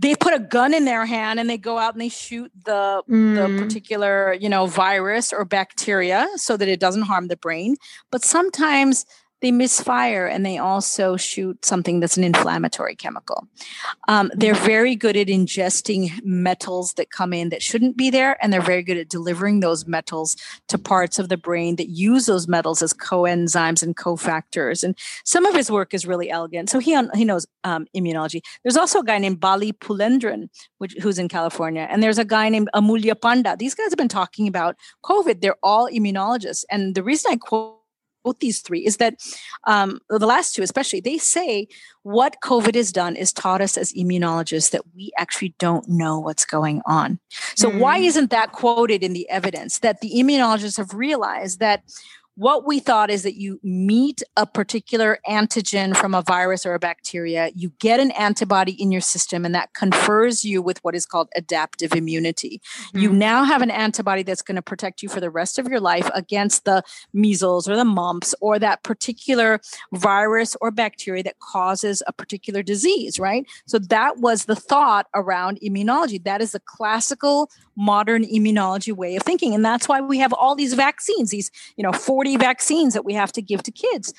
they put a gun in their hand and they go out and they shoot the mm. the particular you know virus or bacteria so that it doesn't harm the brain but sometimes they misfire and they also shoot something that's an inflammatory chemical. Um, they're very good at ingesting metals that come in that shouldn't be there, and they're very good at delivering those metals to parts of the brain that use those metals as coenzymes and cofactors. And some of his work is really elegant. So he he knows um, immunology. There's also a guy named Bali Pulendran, which, who's in California, and there's a guy named Amulya Panda. These guys have been talking about COVID. They're all immunologists, and the reason I quote both these three is that um, the last two especially they say what covid has done is taught us as immunologists that we actually don't know what's going on so mm. why isn't that quoted in the evidence that the immunologists have realized that what we thought is that you meet a particular antigen from a virus or a bacteria, you get an antibody in your system, and that confers you with what is called adaptive immunity. Mm-hmm. You now have an antibody that's going to protect you for the rest of your life against the measles or the mumps or that particular virus or bacteria that causes a particular disease, right? So that was the thought around immunology. That is the classical modern immunology way of thinking. And that's why we have all these vaccines, these, you know, 40 vaccines that we have to give to kids.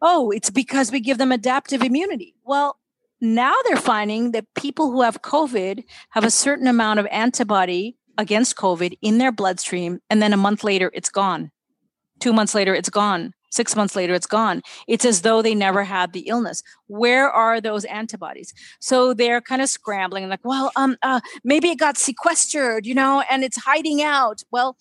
Oh, it's because we give them adaptive immunity. Well, now they're finding that people who have COVID have a certain amount of antibody against COVID in their bloodstream, and then a month later, it's gone. Two months later, it's gone. Six months later, it's gone. It's as though they never had the illness. Where are those antibodies? So they're kind of scrambling, like, well, um, uh, maybe it got sequestered, you know, and it's hiding out. Well,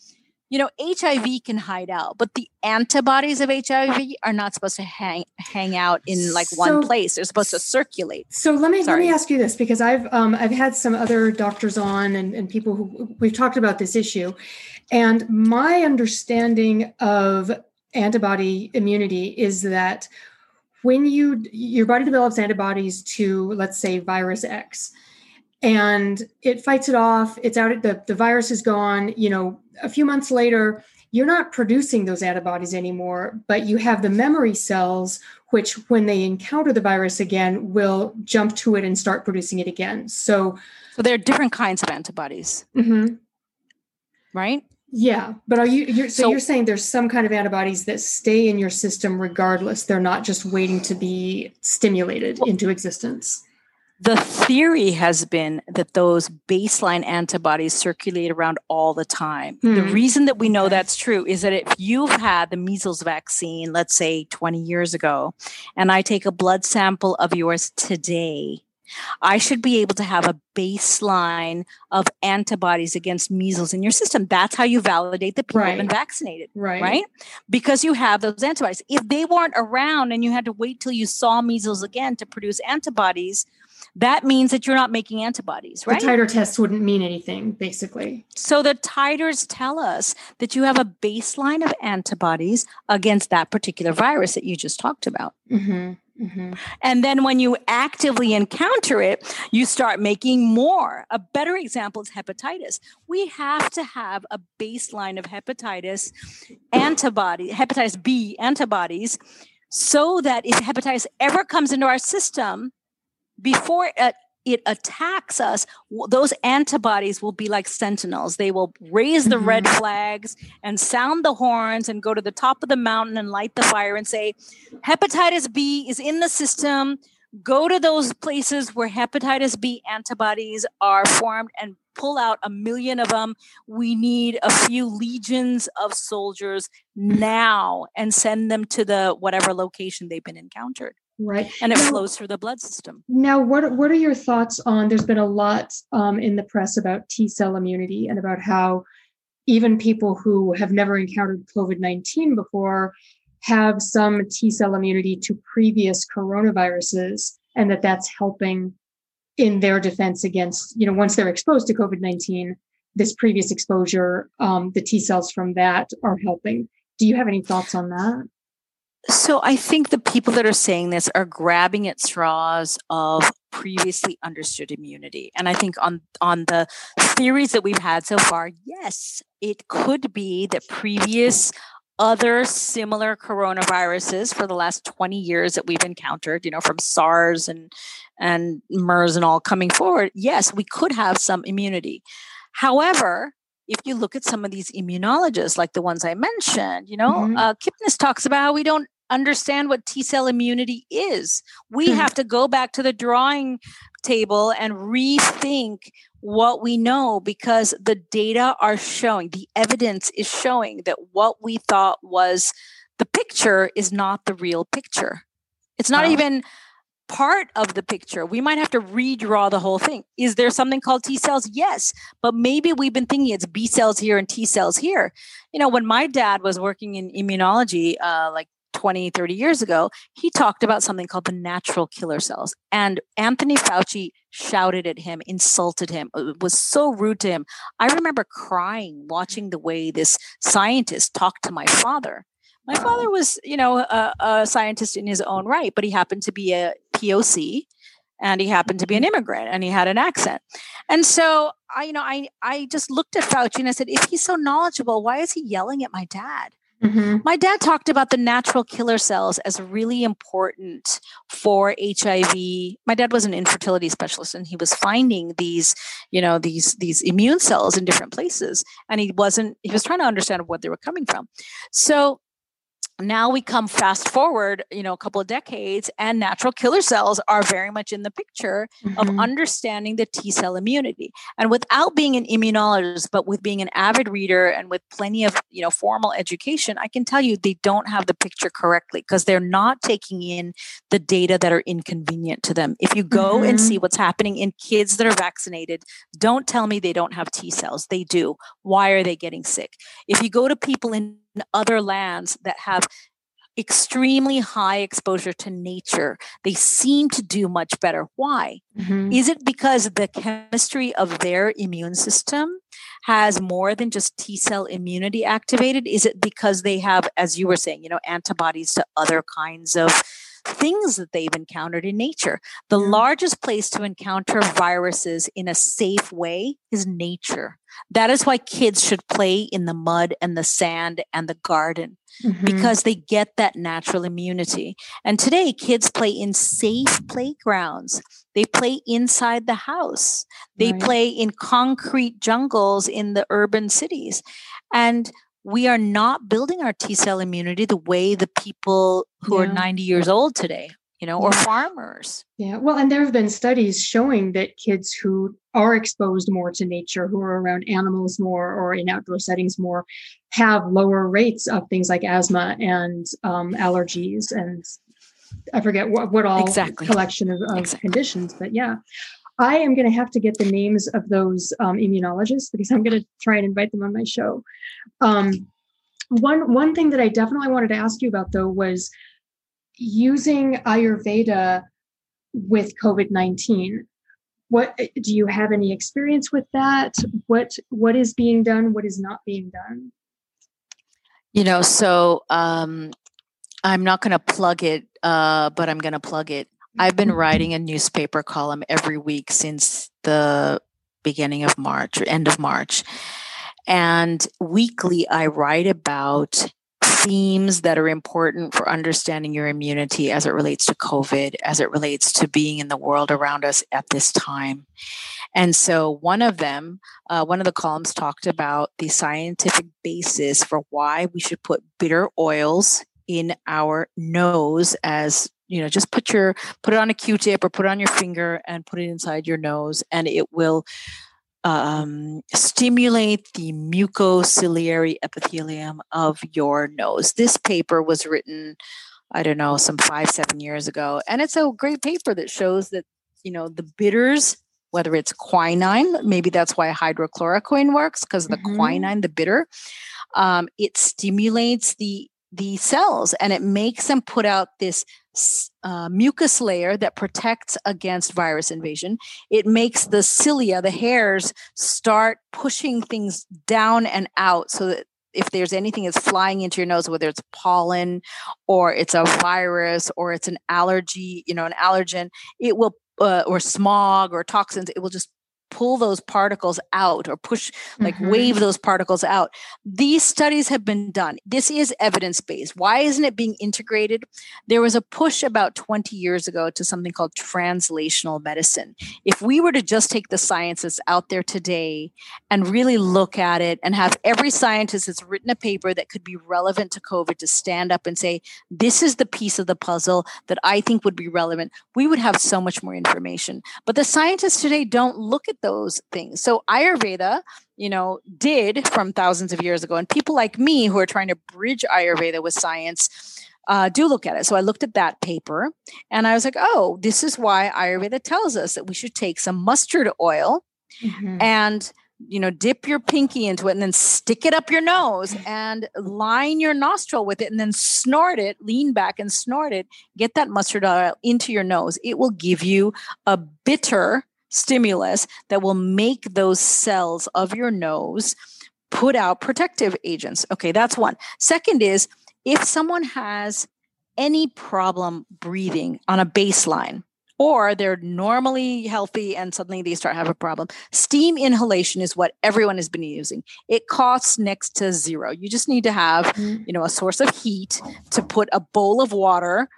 you know, HIV can hide out, but the antibodies of HIV are not supposed to hang hang out in like so, one place. They're supposed to circulate. So let me Sorry. let me ask you this because I've um, I've had some other doctors on and, and people who we've talked about this issue, and my understanding of antibody immunity is that when you your body develops antibodies to let's say virus x and it fights it off it's out the, the virus is gone you know a few months later you're not producing those antibodies anymore but you have the memory cells which when they encounter the virus again will jump to it and start producing it again so so there are different kinds of antibodies mm-hmm. right yeah, but are you you're, so, so, you're saying there's some kind of antibodies that stay in your system regardless. They're not just waiting to be stimulated well, into existence. The theory has been that those baseline antibodies circulate around all the time. hmm The reason that we know that's true is that if you've had the measles vaccine, let's say 20 years ago, and I take a blood sample of yours today, I should be able to have a baseline of antibodies against measles in your system. That's how you validate that people right. have been vaccinated. Right. Right. Because you have those antibodies. If they weren't around and you had to wait till you saw measles again to produce antibodies, that means that you're not making antibodies, right? The titer tests wouldn't mean anything, basically. So the titers tell us that you have a baseline of antibodies against that particular virus that you just talked about. Mm-hmm. Mm-hmm. And then when you actively encounter it, you start making more. A better example is hepatitis. We have to have a baseline of hepatitis antibody, hepatitis B antibodies, so that if hepatitis ever comes into our system, before it it attacks us, those antibodies will be like sentinels. They will raise the mm-hmm. red flags and sound the horns and go to the top of the mountain and light the fire and say, hepatitis B is in the system. Go to those places where hepatitis B antibodies are formed and pull out a million of them. We need a few legions of soldiers now and send them to the whatever location they've been encountered. Right. And it now, flows through the blood system. Now, what, what are your thoughts on? There's been a lot um, in the press about T cell immunity and about how even people who have never encountered COVID 19 before have some T cell immunity to previous coronaviruses, and that that's helping in their defense against, you know, once they're exposed to COVID 19, this previous exposure, um, the T cells from that are helping. Do you have any thoughts on that? So I think the people that are saying this are grabbing at straws of previously understood immunity. And I think on on the theories that we've had so far, yes, it could be that previous other similar coronaviruses for the last 20 years that we've encountered, you know, from SARS and and MERS and all coming forward, yes, we could have some immunity. However, if you look at some of these immunologists, like the ones I mentioned, you know, mm-hmm. uh, Kipnis talks about how we don't understand what T cell immunity is. We hmm. have to go back to the drawing table and rethink what we know because the data are showing, the evidence is showing that what we thought was the picture is not the real picture. It's not wow. even part of the picture. We might have to redraw the whole thing. Is there something called T cells? Yes, but maybe we've been thinking it's B cells here and T cells here. You know, when my dad was working in immunology, uh, like 20, 30 years ago, he talked about something called the natural killer cells. And Anthony Fauci shouted at him, insulted him, it uh, was so rude to him. I remember crying watching the way this scientist talked to my father. My father was, you know, a, a scientist in his own right, but he happened to be a POC and he happened to be an mm-hmm. immigrant and he had an accent. And so I, you know, I I just looked at Fauci and I said, if he's so knowledgeable, why is he yelling at my dad? Mm-hmm. My dad talked about the natural killer cells as really important for HIV. My dad was an infertility specialist and he was finding these, you know, these these immune cells in different places and he wasn't he was trying to understand where they were coming from. So now we come fast forward you know a couple of decades and natural killer cells are very much in the picture mm-hmm. of understanding the t cell immunity. And without being an immunologist but with being an avid reader and with plenty of you know formal education i can tell you they don't have the picture correctly because they're not taking in the data that are inconvenient to them. If you go mm-hmm. and see what's happening in kids that are vaccinated don't tell me they don't have t cells. They do. Why are they getting sick? If you go to people in other lands that have extremely high exposure to nature, they seem to do much better. Why? Mm-hmm. Is it because the chemistry of their immune system has more than just T cell immunity activated? Is it because they have, as you were saying, you know, antibodies to other kinds of things that they've encountered in nature. The largest place to encounter viruses in a safe way is nature. That is why kids should play in the mud and the sand and the garden mm-hmm. because they get that natural immunity. And today, kids play in safe playgrounds. They play inside the house. They right. play in concrete jungles in the urban cities. And we are not building our T cell immunity the way the people who yeah. are 90 years old today, you know, or farmers. Yeah. Well, and there have been studies showing that kids who are exposed more to nature, who are around animals more or in outdoor settings more, have lower rates of things like asthma and um, allergies and I forget what, what all exactly. collection of, of exactly. conditions, but yeah. I am going to have to get the names of those um, immunologists because I'm going to try and invite them on my show. Um, one one thing that I definitely wanted to ask you about though was using Ayurveda with COVID nineteen. What do you have any experience with that? What what is being done? What is not being done? You know, so um, I'm not going to plug it, uh, but I'm going to plug it. I've been writing a newspaper column every week since the beginning of March or end of March. And weekly, I write about themes that are important for understanding your immunity as it relates to COVID, as it relates to being in the world around us at this time. And so, one of them, uh, one of the columns talked about the scientific basis for why we should put bitter oils in our nose as you know just put your put it on a q-tip or put it on your finger and put it inside your nose and it will um, stimulate the mucociliary epithelium of your nose this paper was written i don't know some five seven years ago and it's a great paper that shows that you know the bitters whether it's quinine maybe that's why hydrochloroquine works because the mm-hmm. quinine the bitter um, it stimulates the the cells and it makes them put out this uh, mucus layer that protects against virus invasion. It makes the cilia, the hairs, start pushing things down and out so that if there's anything that's flying into your nose, whether it's pollen or it's a virus or it's an allergy, you know, an allergen, it will, uh, or smog or toxins, it will just pull those particles out or push like mm-hmm. wave those particles out. These studies have been done. This is evidence based why isn't it being integrated? There was a push about 20 years ago to something called translational medicine. If we were to just take the science that's out there today and really look at it and have every scientist that's written a paper that could be relevant to covid to stand up and say this is the piece of the puzzle that i think would be relevant we would have so much more information. But the scientists today don't look at those things. So Ayurveda, you know, did from thousands of years ago, and people like me who are trying to bridge Ayurveda with science. Uh, do look at it. So I looked at that paper and I was like, oh, this is why Ayurveda tells us that we should take some mustard oil mm-hmm. and you know, dip your pinky into it and then stick it up your nose and line your nostril with it and then snort it, lean back and snort it. Get that mustard oil into your nose. It will give you a bitter stimulus that will make those cells of your nose put out protective agents. Okay, that's one. Second is if someone has any problem breathing on a baseline, or they're normally healthy and suddenly they start have a problem. Steam inhalation is what everyone has been using. It costs next to zero. You just need to have, mm-hmm. you know, a source of heat to put a bowl of water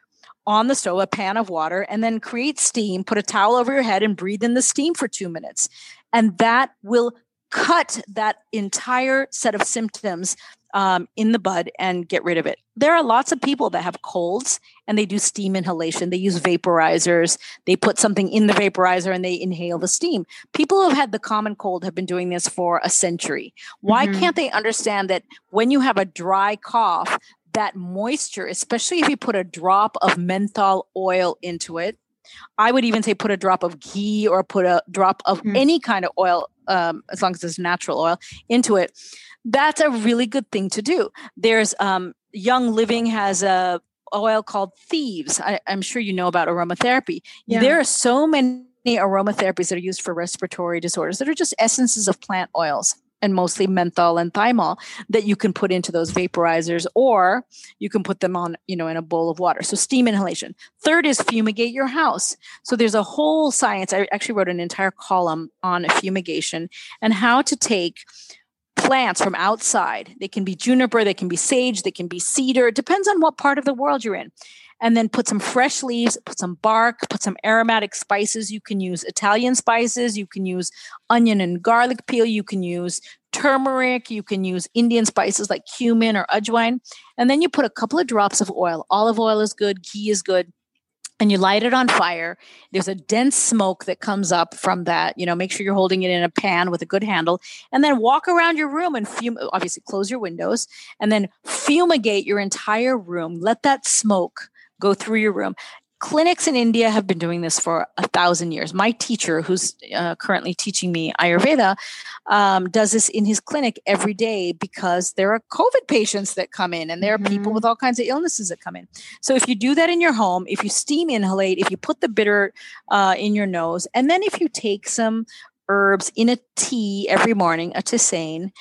on the stove, a pan of water, and then create steam, put a towel over your head and breathe in the steam for two minutes. And that will cut that entire set of symptoms um, in the bud and get rid of it. There are lots of people that have colds and they do steam inhalation. They use vaporizers. They put something in the vaporizer and they inhale the steam. People who have had the common cold have been doing this for a century. Why mm-hmm. can't they understand that when you have a dry cough, that moisture, especially if you put a drop of menthol oil into it. I would even say put a drop of ghee or put a drop of mm. any kind of oil, um, as long as it's natural oil, into it. That's a really good thing to do. There's um, Young Living has a oil called Thieves. I, am sure you know about aromatherapy. Yeah. There are so many aromatherapies that are used for respiratory disorders that are just essences of plant oils and mostly menthol and thymol that you can put into those vaporizers or you can put them on you know in a bowl of water. So steam inhalation. Third is fumigate your house. So there's a whole science i actually wrote an entire column on fumigation and how to take plants from outside. They can be juniper they can be sage they can be cedar. It depends on what part of the world you're in and then put some fresh leaves, put some bark, put some aromatic spices. You can use Italian spices, you can use onion and garlic peel, you can use turmeric, you can use Indian spices like cumin or ajwain. And then you put a couple of drops of oil. Olive oil is good, ghee is good. And you light it on fire. There's a dense smoke that comes up from that. You know, make sure you're holding it in a pan with a good handle. And then walk around your room and fume. Obviously, close your windows and then fumigate your entire room. Let that smoke go through your room. Clinics in India have been doing this for a thousand years. My teacher, who's uh, currently teaching me Ayurveda, um, does this in his clinic every day because there are COVID patients that come in and there are mm-hmm. people with all kinds of illnesses that come in. So if you do that in your home, if you steam inhalate, if you put the bitter uh, in your nose, and then if you take some herbs in a tea every morning, a tisane.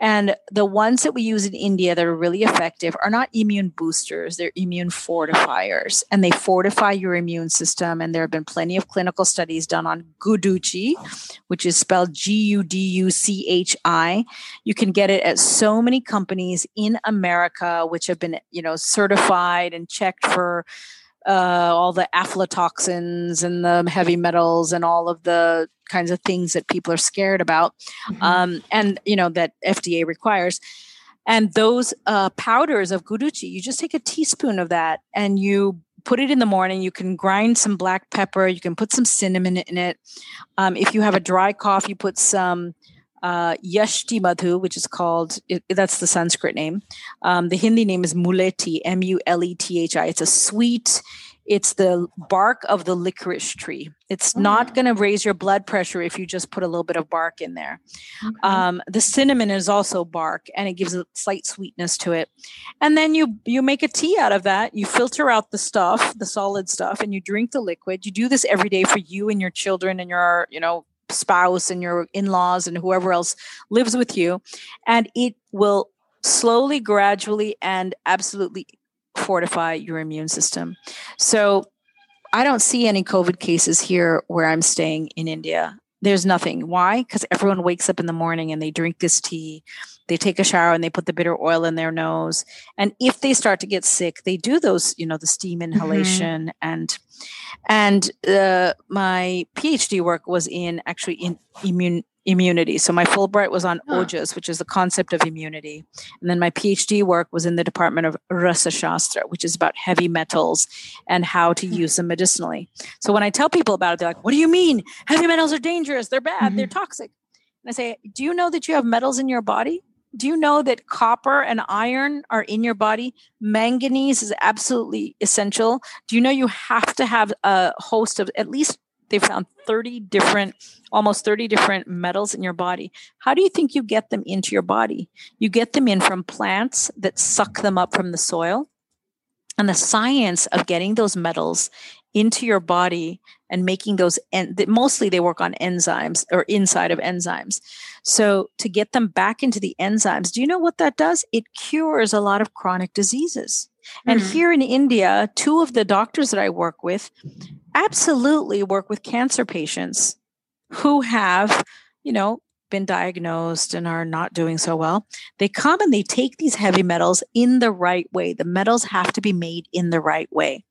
And the ones that we use in India that are really effective are not immune boosters, they're immune fortifiers. And they fortify your immune system. And there have been plenty of clinical studies done on Guduchi, which is spelled G U D U C H I. You can get it at so many companies in America, which have been, you know, certified and checked for uh, all the aflatoxins and the heavy metals and all of the kinds of things that people are scared about, mm-hmm. um, and you know that FDA requires. And those uh, powders of guduchi, you just take a teaspoon of that and you put it in the morning. You can grind some black pepper. You can put some cinnamon in it. Um, if you have a dry cough, you put some uh, Yashti Madhu, which is called, it, that's the Sanskrit name. Um, the Hindi name is Mulethi, M U L E T H I. It's a sweet, it's the bark of the licorice tree. It's oh. not going to raise your blood pressure if you just put a little bit of bark in there. Okay. Um, the cinnamon is also bark, and it gives a slight sweetness to it. And then you you make a tea out of that. You filter out the stuff, the solid stuff, and you drink the liquid. You do this every day for you and your children and your you know spouse and your in-laws and whoever else lives with you and it will slowly gradually and absolutely fortify your immune system so i don't see any covid cases here where i'm staying in india there's nothing. Why? Because everyone wakes up in the morning and they drink this tea, they take a shower and they put the bitter oil in their nose. And if they start to get sick, they do those, you know, the steam mm-hmm. inhalation mm-hmm. and and uh, my PhD work was in actually in immune immunity. So my Fulbright was on huh. Ojas, which is the concept of immunity. And then my PhD work was in the Department of Rasa Shastra, which is about heavy metals and how to use them medicinally. So when I tell people about it, they're like, what do you mean? Heavy metals are dangerous. They're bad. Mm-hmm. They're toxic. And I say, do you know that you have metals in your body? Do you know that copper and iron are in your body? Manganese is absolutely essential. Do you know you have to have a host of at least they found 30 different almost 30 different metals in your body how do you think you get them into your body you get them in from plants that suck them up from the soil and the science of getting those metals into your body and making those and mostly they work on enzymes or inside of enzymes so to get them back into the enzymes do you know what that does it cures a lot of chronic diseases and mm-hmm. here in india two of the doctors that i work with absolutely work with cancer patients who have you know been diagnosed and are not doing so well, they come and they take these heavy metals in the right way. The metals have to be made in the right way.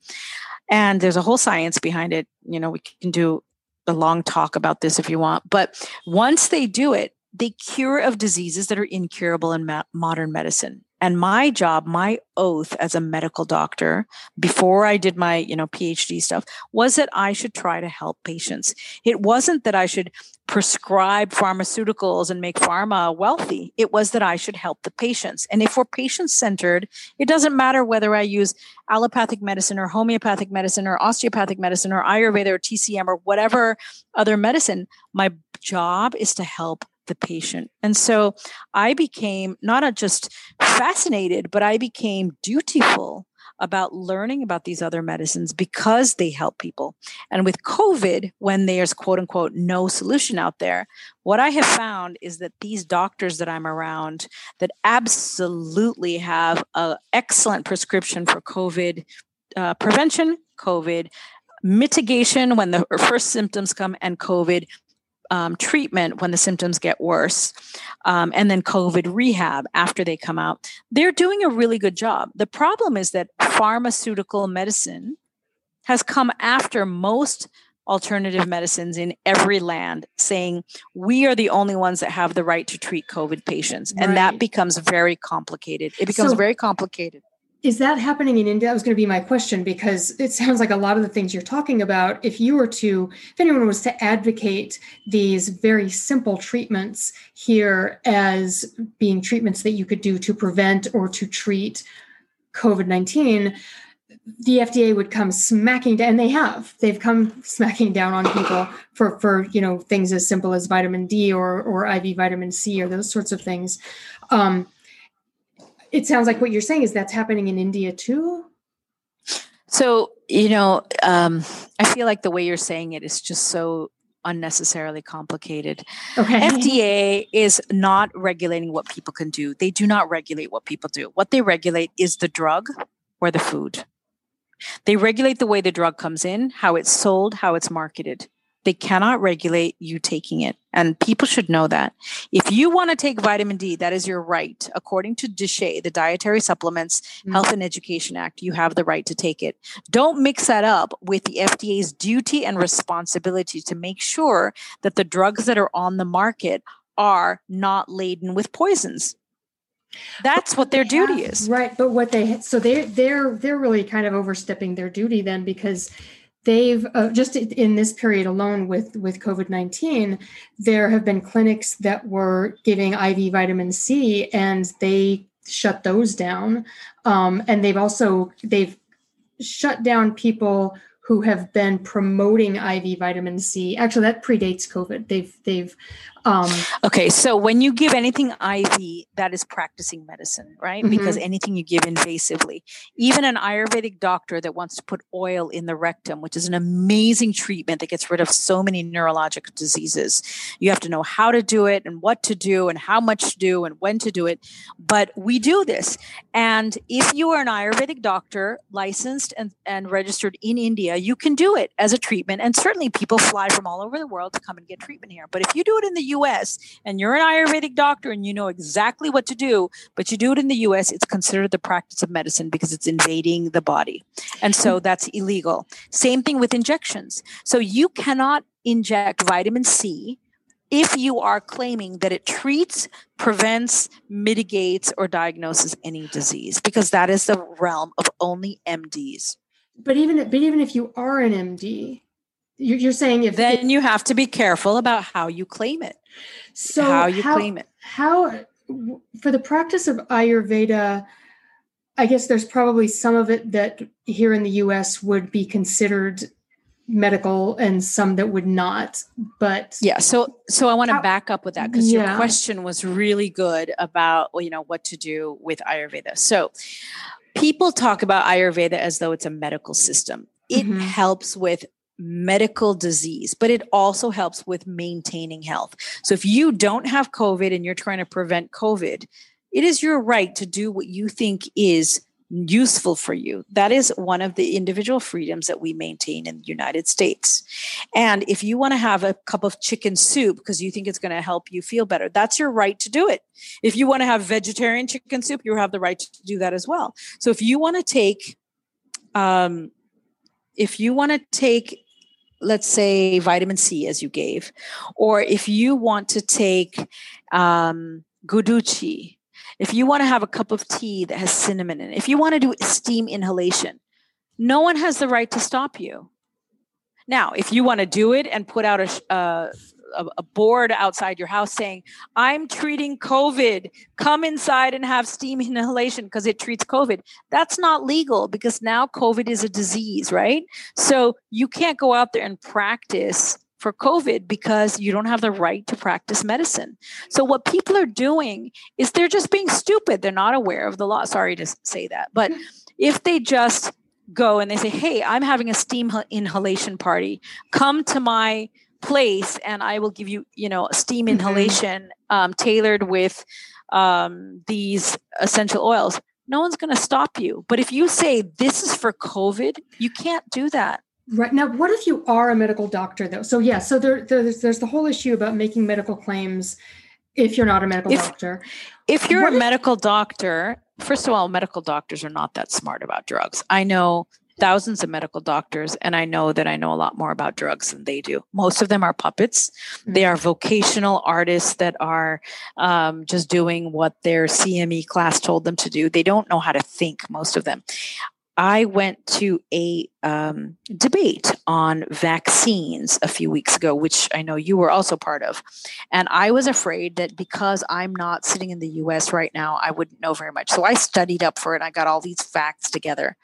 And there's a whole science behind it. You know, we can do a long talk about this if you want. But once they do it, they cure of diseases that are incurable in ma- modern medicine and my job my oath as a medical doctor before i did my you know phd stuff was that i should try to help patients. It wasn't that i should prescribe pharmaceuticals and make pharma wealthy. It was that i should help the patients. And if we're patient centered it doesn't matter whether i use allopathic medicine or homeopathic medicine or osteopathic medicine or ayurveda or tcm or whatever other medicine. My job is to help the patient. And so I became not just fascinated, but I became dutiful about learning about these other medicines because they help people. And with COVID, when there's quote unquote no solution out there, what I have found is that these doctors that I'm around that absolutely have an excellent prescription for COVID uh, prevention, COVID mitigation when the first symptoms come, and COVID um, treatment when the symptoms get worse, um, and then COVID rehab after they come out. They're doing a really good job. The problem is that pharmaceutical medicine has come after most alternative medicines in every land saying we are the only ones that have the right to treat covid patients and right. that becomes very complicated it becomes so, very complicated is that happening in India? That was going to be my question because it sounds like a lot of the things you're talking about, if you were to, if anyone was to advocate these very simple treatments here as being treatments that you could do to prevent or to treat COVID 19, the FDA would come smacking down, and they have. They've come smacking down on people for for you know things as simple as vitamin D or or IV vitamin C or those sorts of things. Um, it sounds like what you're saying is that's happening in India too. So, you know, um, I feel like the way you're saying it is just so unnecessarily complicated. Okay. FDA is not regulating what people can do. They do not regulate what people do. What they regulate is the drug or the food. They regulate the way the drug comes in, how it's sold, how it's marketed. They cannot regulate you taking it. And people should know that. If you want to take vitamin D, that is your right. According to DSHEA, the Dietary Supplements mm-hmm. Health and Education Act, you have the right to take it. Don't mix that up with the FDA's duty and responsibility to make sure that the drugs that are on the market are not laden with poisons that's what their duty is right but what they so they're they're they're really kind of overstepping their duty then because they've uh, just in this period alone with with covid-19 there have been clinics that were giving iv vitamin c and they shut those down. Um, and they've also they've shut down people who have been promoting iv vitamin c. Actually that predates covid. They've they've Um, okay, so when you give anything IV, that is practicing medicine, right? Mm-hmm. Because anything you give invasively, even an Ayurvedic doctor that wants to put oil in the rectum, which is an amazing treatment that gets rid of so many neurologic diseases, you have to know how to do it and what to do and how much to do and when to do it. But we do this. And if you are an Ayurvedic doctor, licensed and, and registered in India, you can do it as a treatment. And certainly people fly from all over the world to come and get treatment here. But if you do it in the US and you're an Ayurvedic doctor and you know exactly what to do, but you do it in the US, it's considered the practice of medicine because it's invading the body. And so mm-hmm. that's illegal. Same thing with injections. So you cannot inject vitamin C if you are claiming that it treats, prevents, mitigates, or diagnoses any disease, because that is the realm of only MDs. But even but even if you are an MD, you're saying if then if, you have to be careful about how you claim it. So how you how, claim it. How for the practice of Ayurveda, I guess there's probably some of it that here in the US would be considered medical and some that would not but yeah so so i want to back up with that because yeah. your question was really good about you know what to do with ayurveda so people talk about ayurveda as though it's a medical system it mm-hmm. helps with medical disease, but it also helps with maintaining health. So if you don't have COVID and you're trying to prevent COVID, it is your right to do what you think is useful for you. That is one of the individual freedoms that we maintain in the United States. And if you want to have a cup of chicken soup because you think it's going to help you feel better, that's your right to do it. If you want to have vegetarian chicken soup, you have the right to do that as well. So if you want to take um, if you want to take let's say vitamin C as you gave, or if you want to take um, guduchi, if you want to have a cup of tea that has cinnamon in it, if you want to do steam inhalation, no one has the right to stop you. Now, if you want to do it and put out a, uh, a, a board outside your house saying, I'm treating COVID. Come inside and have steam inhalation because it treats COVID. That's not legal because now COVID is a disease, right? So you can't go out there and practice for COVID because you don't have the right to practice medicine. So, what people are doing is they're just being stupid. They're not aware of the law. Sorry to say that. But if they just go and they say, Hey, I'm having a steam inhalation party, come to my place and I will give you, you know, steam mm-hmm. inhalation um, tailored with um, these essential oils. No one's going to stop you. But if you say this is for COVID, you can't do that. Right now, what if you are a medical doctor, though? So yeah, so there, there's there's the whole issue about making medical claims if you're not a medical if, doctor. If you're what a if, medical doctor, first of all, medical doctors are not that smart about drugs. I know thousands of medical doctors, and I know that I know a lot more about drugs than they do. Most of them are puppets. They mm-hmm. are vocational artists that are um, just doing what their CME class told them to do. They don't know how to think, most of them. I went to a um, debate on vaccines a few weeks ago, which I know you were also part of. And I was afraid that because I'm not sitting in the US right now, I wouldn't know very much. So I studied up for it. I got all these facts together.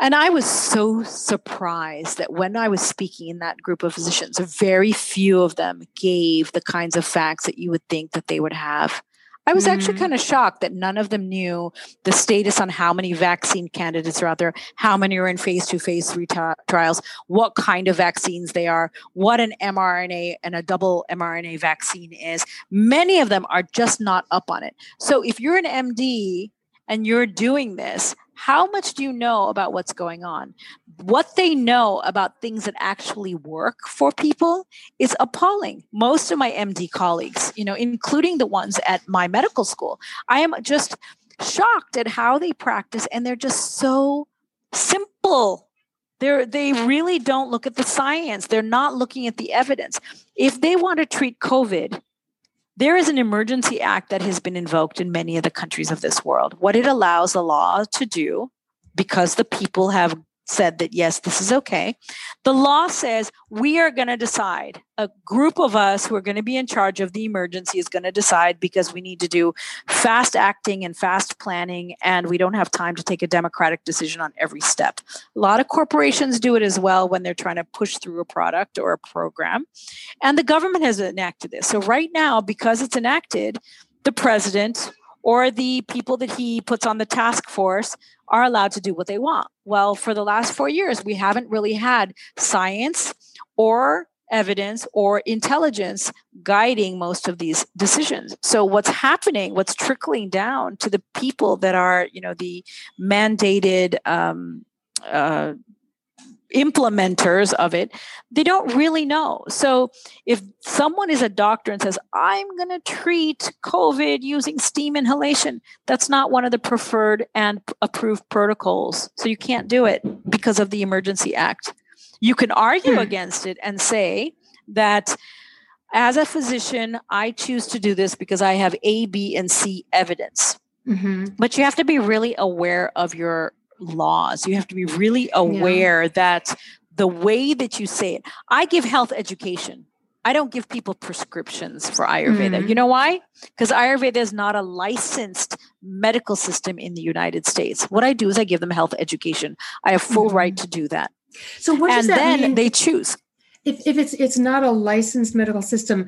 And I was so surprised that when I was speaking in that group of physicians, very few of them gave the kinds of facts that you would think that they would have. I was mm. actually kind of shocked that none of them knew the status on how many vaccine candidates are out there, how many are in phase two, phase three t- trials, what kind of vaccines they are, what an mRNA and a double mRNA vaccine is. Many of them are just not up on it. So if you're an MD and you're doing this, how much do you know about what's going on? What they know about things that actually work for people is appalling. Most of my MD colleagues, you know, including the ones at my medical school, I am just shocked at how they practice and they're just so simple. They're, they really don't look at the science. They're not looking at the evidence. If they want to treat COVID, there is an emergency act that has been invoked in many of the countries of this world. What it allows the law to do, because the people have said that yes, this is okay. The law says we are going to decide. A group of us who are going to be in charge of the emergency is going to decide because we need to do fast acting and fast planning, and we don't have time to take a democratic decision on every step. A lot of corporations do it as well when they're trying to push through a product or a program. And the government has enacted this. So, right now, because it's enacted, the president or the people that he puts on the task force are allowed to do what they want. Well, for the last four years, we haven't really had science or evidence or intelligence guiding most of these decisions so what's happening what's trickling down to the people that are you know the mandated um, uh, implementers of it, they don't really know. So if someone is a doctor and says, I'm going to treat COVID using steam inhalation, that's not one of the preferred and approved protocols. So you can't do it because of the Emergency Act. You can argue hmm. against it and say that as a physician, I choose to do this because I have A, B, and C evidence. Mm-hmm. But you have to be really aware of your laws. You have to be really aware yeah. that the way that you say it, I give health education. I don't give people prescriptions for Ayurveda. Mm. You know why? Because Ayurveda is not a licensed medical system in the United States. What I do is I give them health education. I have full mm. right mm-hmm. to do that. So what does and that then mean? they choose. If, if it's it's not a licensed medical system,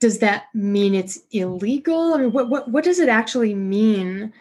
does that mean it's illegal? I mean, what what what does it actually mean?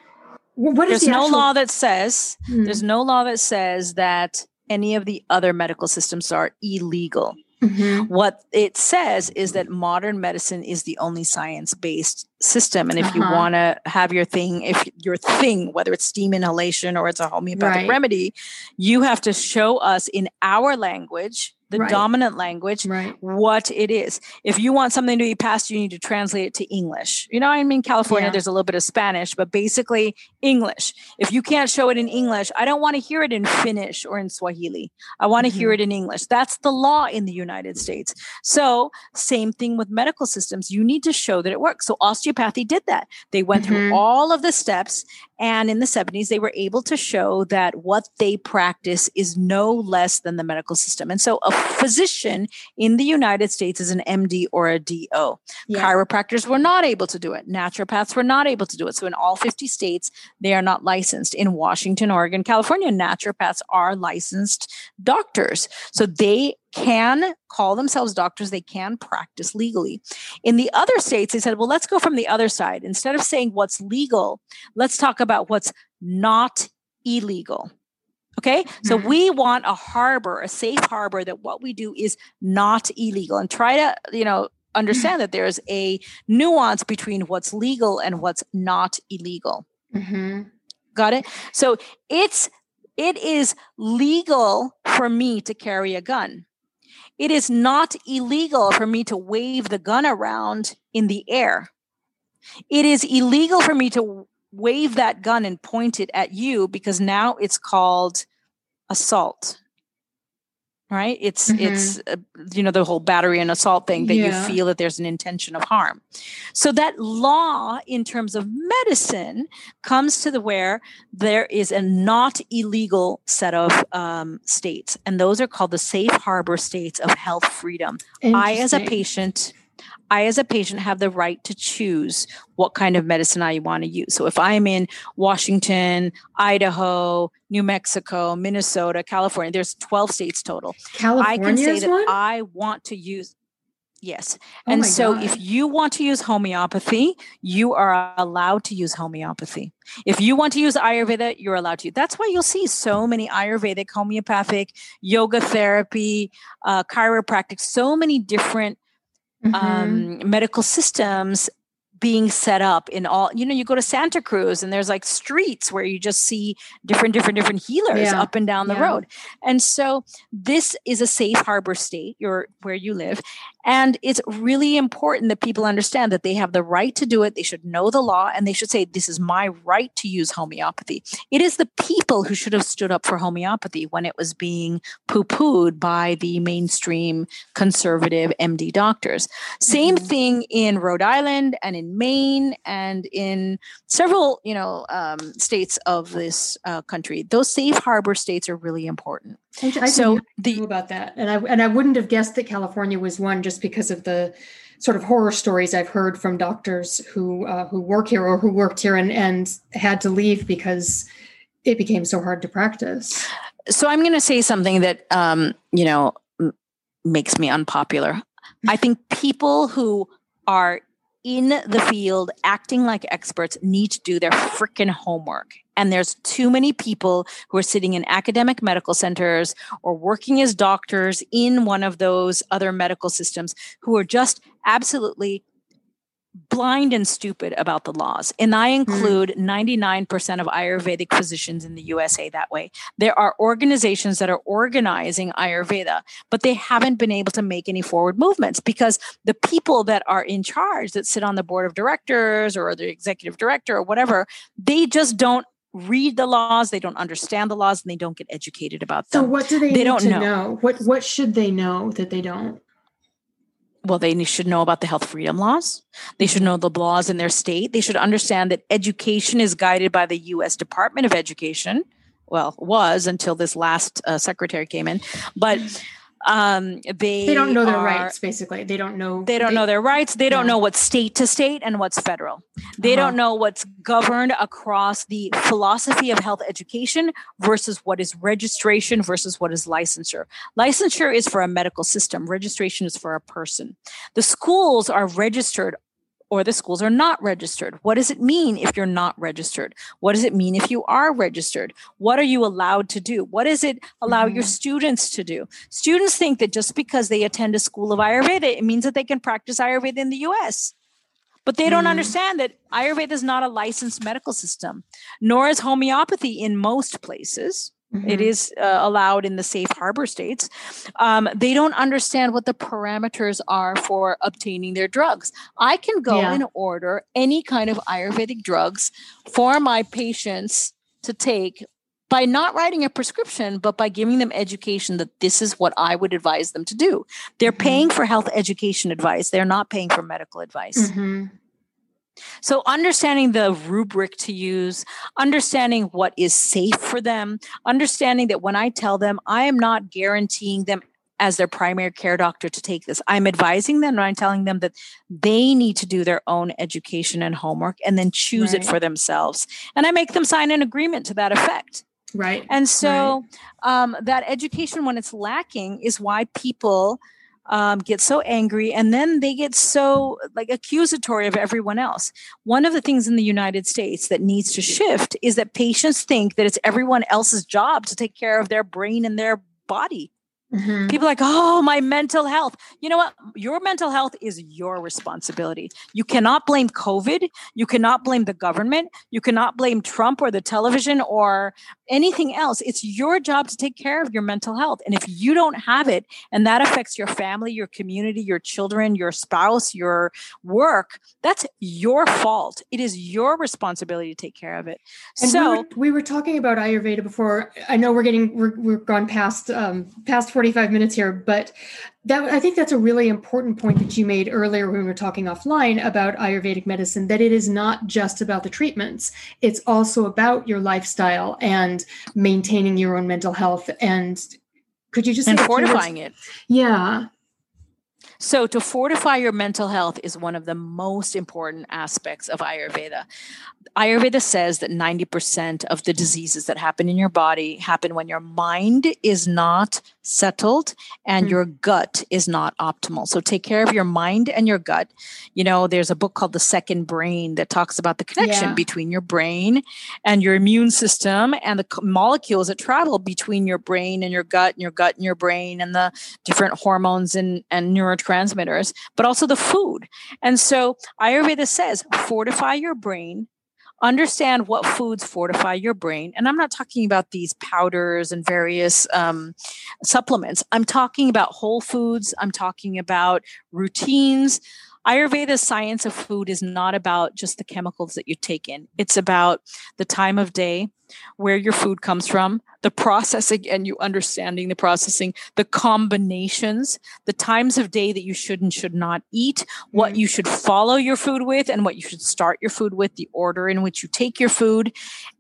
What there's the no actual- law that says hmm. there's no law that says that any of the other medical systems are illegal. Mm-hmm. What it says is that modern medicine is the only science based system. And if uh-huh. you want to have your thing, if your thing, whether it's steam inhalation or it's a homeopathic right. remedy, you have to show us in our language the right. dominant language, right. what it is. If you want something to be passed, you need to translate it to English. You know, I mean, California, yeah. there's a little bit of Spanish, but basically English. If you can't show it in English, I don't want to hear it in Finnish or in Swahili. I want to mm-hmm. hear it in English. That's the law in the United States. So, same thing with medical systems. You need to show that it works. So, osteopathy did that. They went mm-hmm. through all of the steps and in the 70s, they were able to show that what they practice is no less than the medical system. And so a physician in the United States is an MD or a DO. Yeah. Chiropractors were not able to do it. Naturopaths were not able to do it. So in all 50 states, they are not licensed. In Washington, Oregon, California, naturopaths are licensed doctors. So they can call themselves doctors, they can practice legally. In the other states, they said, well, let's go from the other side. Instead of saying what's legal, let's talk about what's not illegal. Okay, so mm-hmm. we want a harbor, a safe harbor that what we do is not illegal and try to, you know, understand that there's a nuance between what's legal and what's not illegal. Mm-hmm. Got it? So it's it is legal for me to carry a gun it is not illegal for me to wave the gun around in the air. It is illegal for me to wave that gun and point it at you because now it's called assault right it's mm-hmm. it's uh, you know the whole battery and assault thing that yeah. you feel that there's an intention of harm so that law in terms of medicine comes to the where there is a not illegal set of um, states and those are called the safe harbor states of health freedom i as a patient I, as a patient, have the right to choose what kind of medicine I want to use. So if I'm in Washington, Idaho, New Mexico, Minnesota, California, there's 12 states total. California I can say that one? I want to use Yes. Oh and so God. if you want to use homeopathy, you are allowed to use homeopathy. If you want to use Ayurveda, you're allowed to. That's why you'll see so many Ayurvedic, homeopathic, yoga therapy, uh, chiropractic, so many different mm-hmm. um, medical systems being set up in all you know you go to santa cruz and there's like streets where you just see different different different healers yeah. up and down the yeah. road and so this is a safe harbor state your where you live And it's really important that people understand that they have the right to do it. They should know the law and they should say, This is my right to use homeopathy. It is the people who should have stood up for homeopathy when it was being poo pooed by the mainstream conservative MD doctors. Same mm-hmm. thing in Rhode Island and in Maine and in several, you know, um, states of this uh, country. Those safe harbor states are really important. I so the about that, and I and I wouldn't have guessed that California was one just because of the sort of horror stories I've heard from doctors who uh, who work here or who worked here and and had to leave because it became so hard to practice. So I'm going to say something that um, you know makes me unpopular. I think people who are in the field acting like experts need to do their freaking homework and there's too many people who are sitting in academic medical centers or working as doctors in one of those other medical systems who are just absolutely blind and stupid about the laws. And I hmm. include mm. 99% of Ayurvedic physicians in the USA that way. There are organizations that are organizing Ayurveda, but they haven't been able to make any forward movements because the people that are in charge that sit on the board of directors or the executive director or whatever, they just don't read the laws they don't understand the laws and they don't get educated about them. so what do they, they don't know. know. what what should they know that they don't? Well they should know about the health freedom laws. They should know the laws in their state. They should understand that education is guided by the us department of education. Well was until this last uh, secretary came in. But um they they don't know their are, rights basically. They don't know they don't they, know their rights. They don't know what's state to state and what's federal. They uh-huh. don't know what's governed across the philosophy of health education versus what is registration versus what is licensure. Licensure is for a medical system. Registration is for a person. The schools are registered or the schools are not registered. What does it mean if you're not registered? What does it mean if you are registered? What are you allowed to do? What does it allow mm-hmm. your students to do? Students think that just because they attend a school of Ayurveda, it means that they can practice Ayurveda in the US. But they don't mm. understand that Ayurveda is not a licensed medical system, nor is homeopathy in most places. Mm-hmm. It is uh, allowed in the safe harbor states. Um, they don't understand what the parameters are for obtaining their drugs. I can go yeah. and order any kind of Ayurvedic drugs for my patients to take by not writing a prescription, but by giving them education that this is what I would advise them to do. They're mm-hmm. paying for health education advice, they're not paying for medical advice. Mm-hmm. So, understanding the rubric to use, understanding what is safe for them, understanding that when I tell them, I am not guaranteeing them as their primary care doctor to take this. I'm advising them and I'm telling them that they need to do their own education and homework and then choose right. it for themselves. And I make them sign an agreement to that effect. Right. And so right. Um, that education, when it's lacking, is why people um, get so angry and then they get so like accusatory of everyone else one of the things in the united states that needs to shift is that patients think that it's everyone else's job to take care of their brain and their body Mm-hmm. People like, oh, my mental health. You know what? Your mental health is your responsibility. You cannot blame COVID. You cannot blame the government. You cannot blame Trump or the television or anything else. It's your job to take care of your mental health. And if you don't have it, and that affects your family, your community, your children, your spouse, your work, that's your fault. It is your responsibility to take care of it. And so we were, we were, talking about Ayurveda before. I know we're getting we're, we're gone past um, past 45 minutes here, but that I think that's a really important point that you made earlier when we were talking offline about Ayurvedic medicine that it is not just about the treatments. It's also about your lifestyle and maintaining your own mental health. And could you just and fortifying it? Yeah. So, to fortify your mental health is one of the most important aspects of Ayurveda. Ayurveda says that 90% of the diseases that happen in your body happen when your mind is not settled and mm. your gut is not optimal. So take care of your mind and your gut. You know, there's a book called The Second Brain that talks about the connection yeah. between your brain and your immune system and the molecules that travel between your brain and your gut and your gut and your brain and the different hormones and, and neurotransmitters, but also the food. And so Ayurveda says fortify your brain understand what foods fortify your brain. And I'm not talking about these powders and various um, supplements. I'm talking about whole foods. I'm talking about routines. Ayurveda science of food is not about just the chemicals that you take in. It's about the time of day, where your food comes from, the processing and you understanding the processing, the combinations, the times of day that you should and should not eat, what mm-hmm. you should follow your food with and what you should start your food with, the order in which you take your food,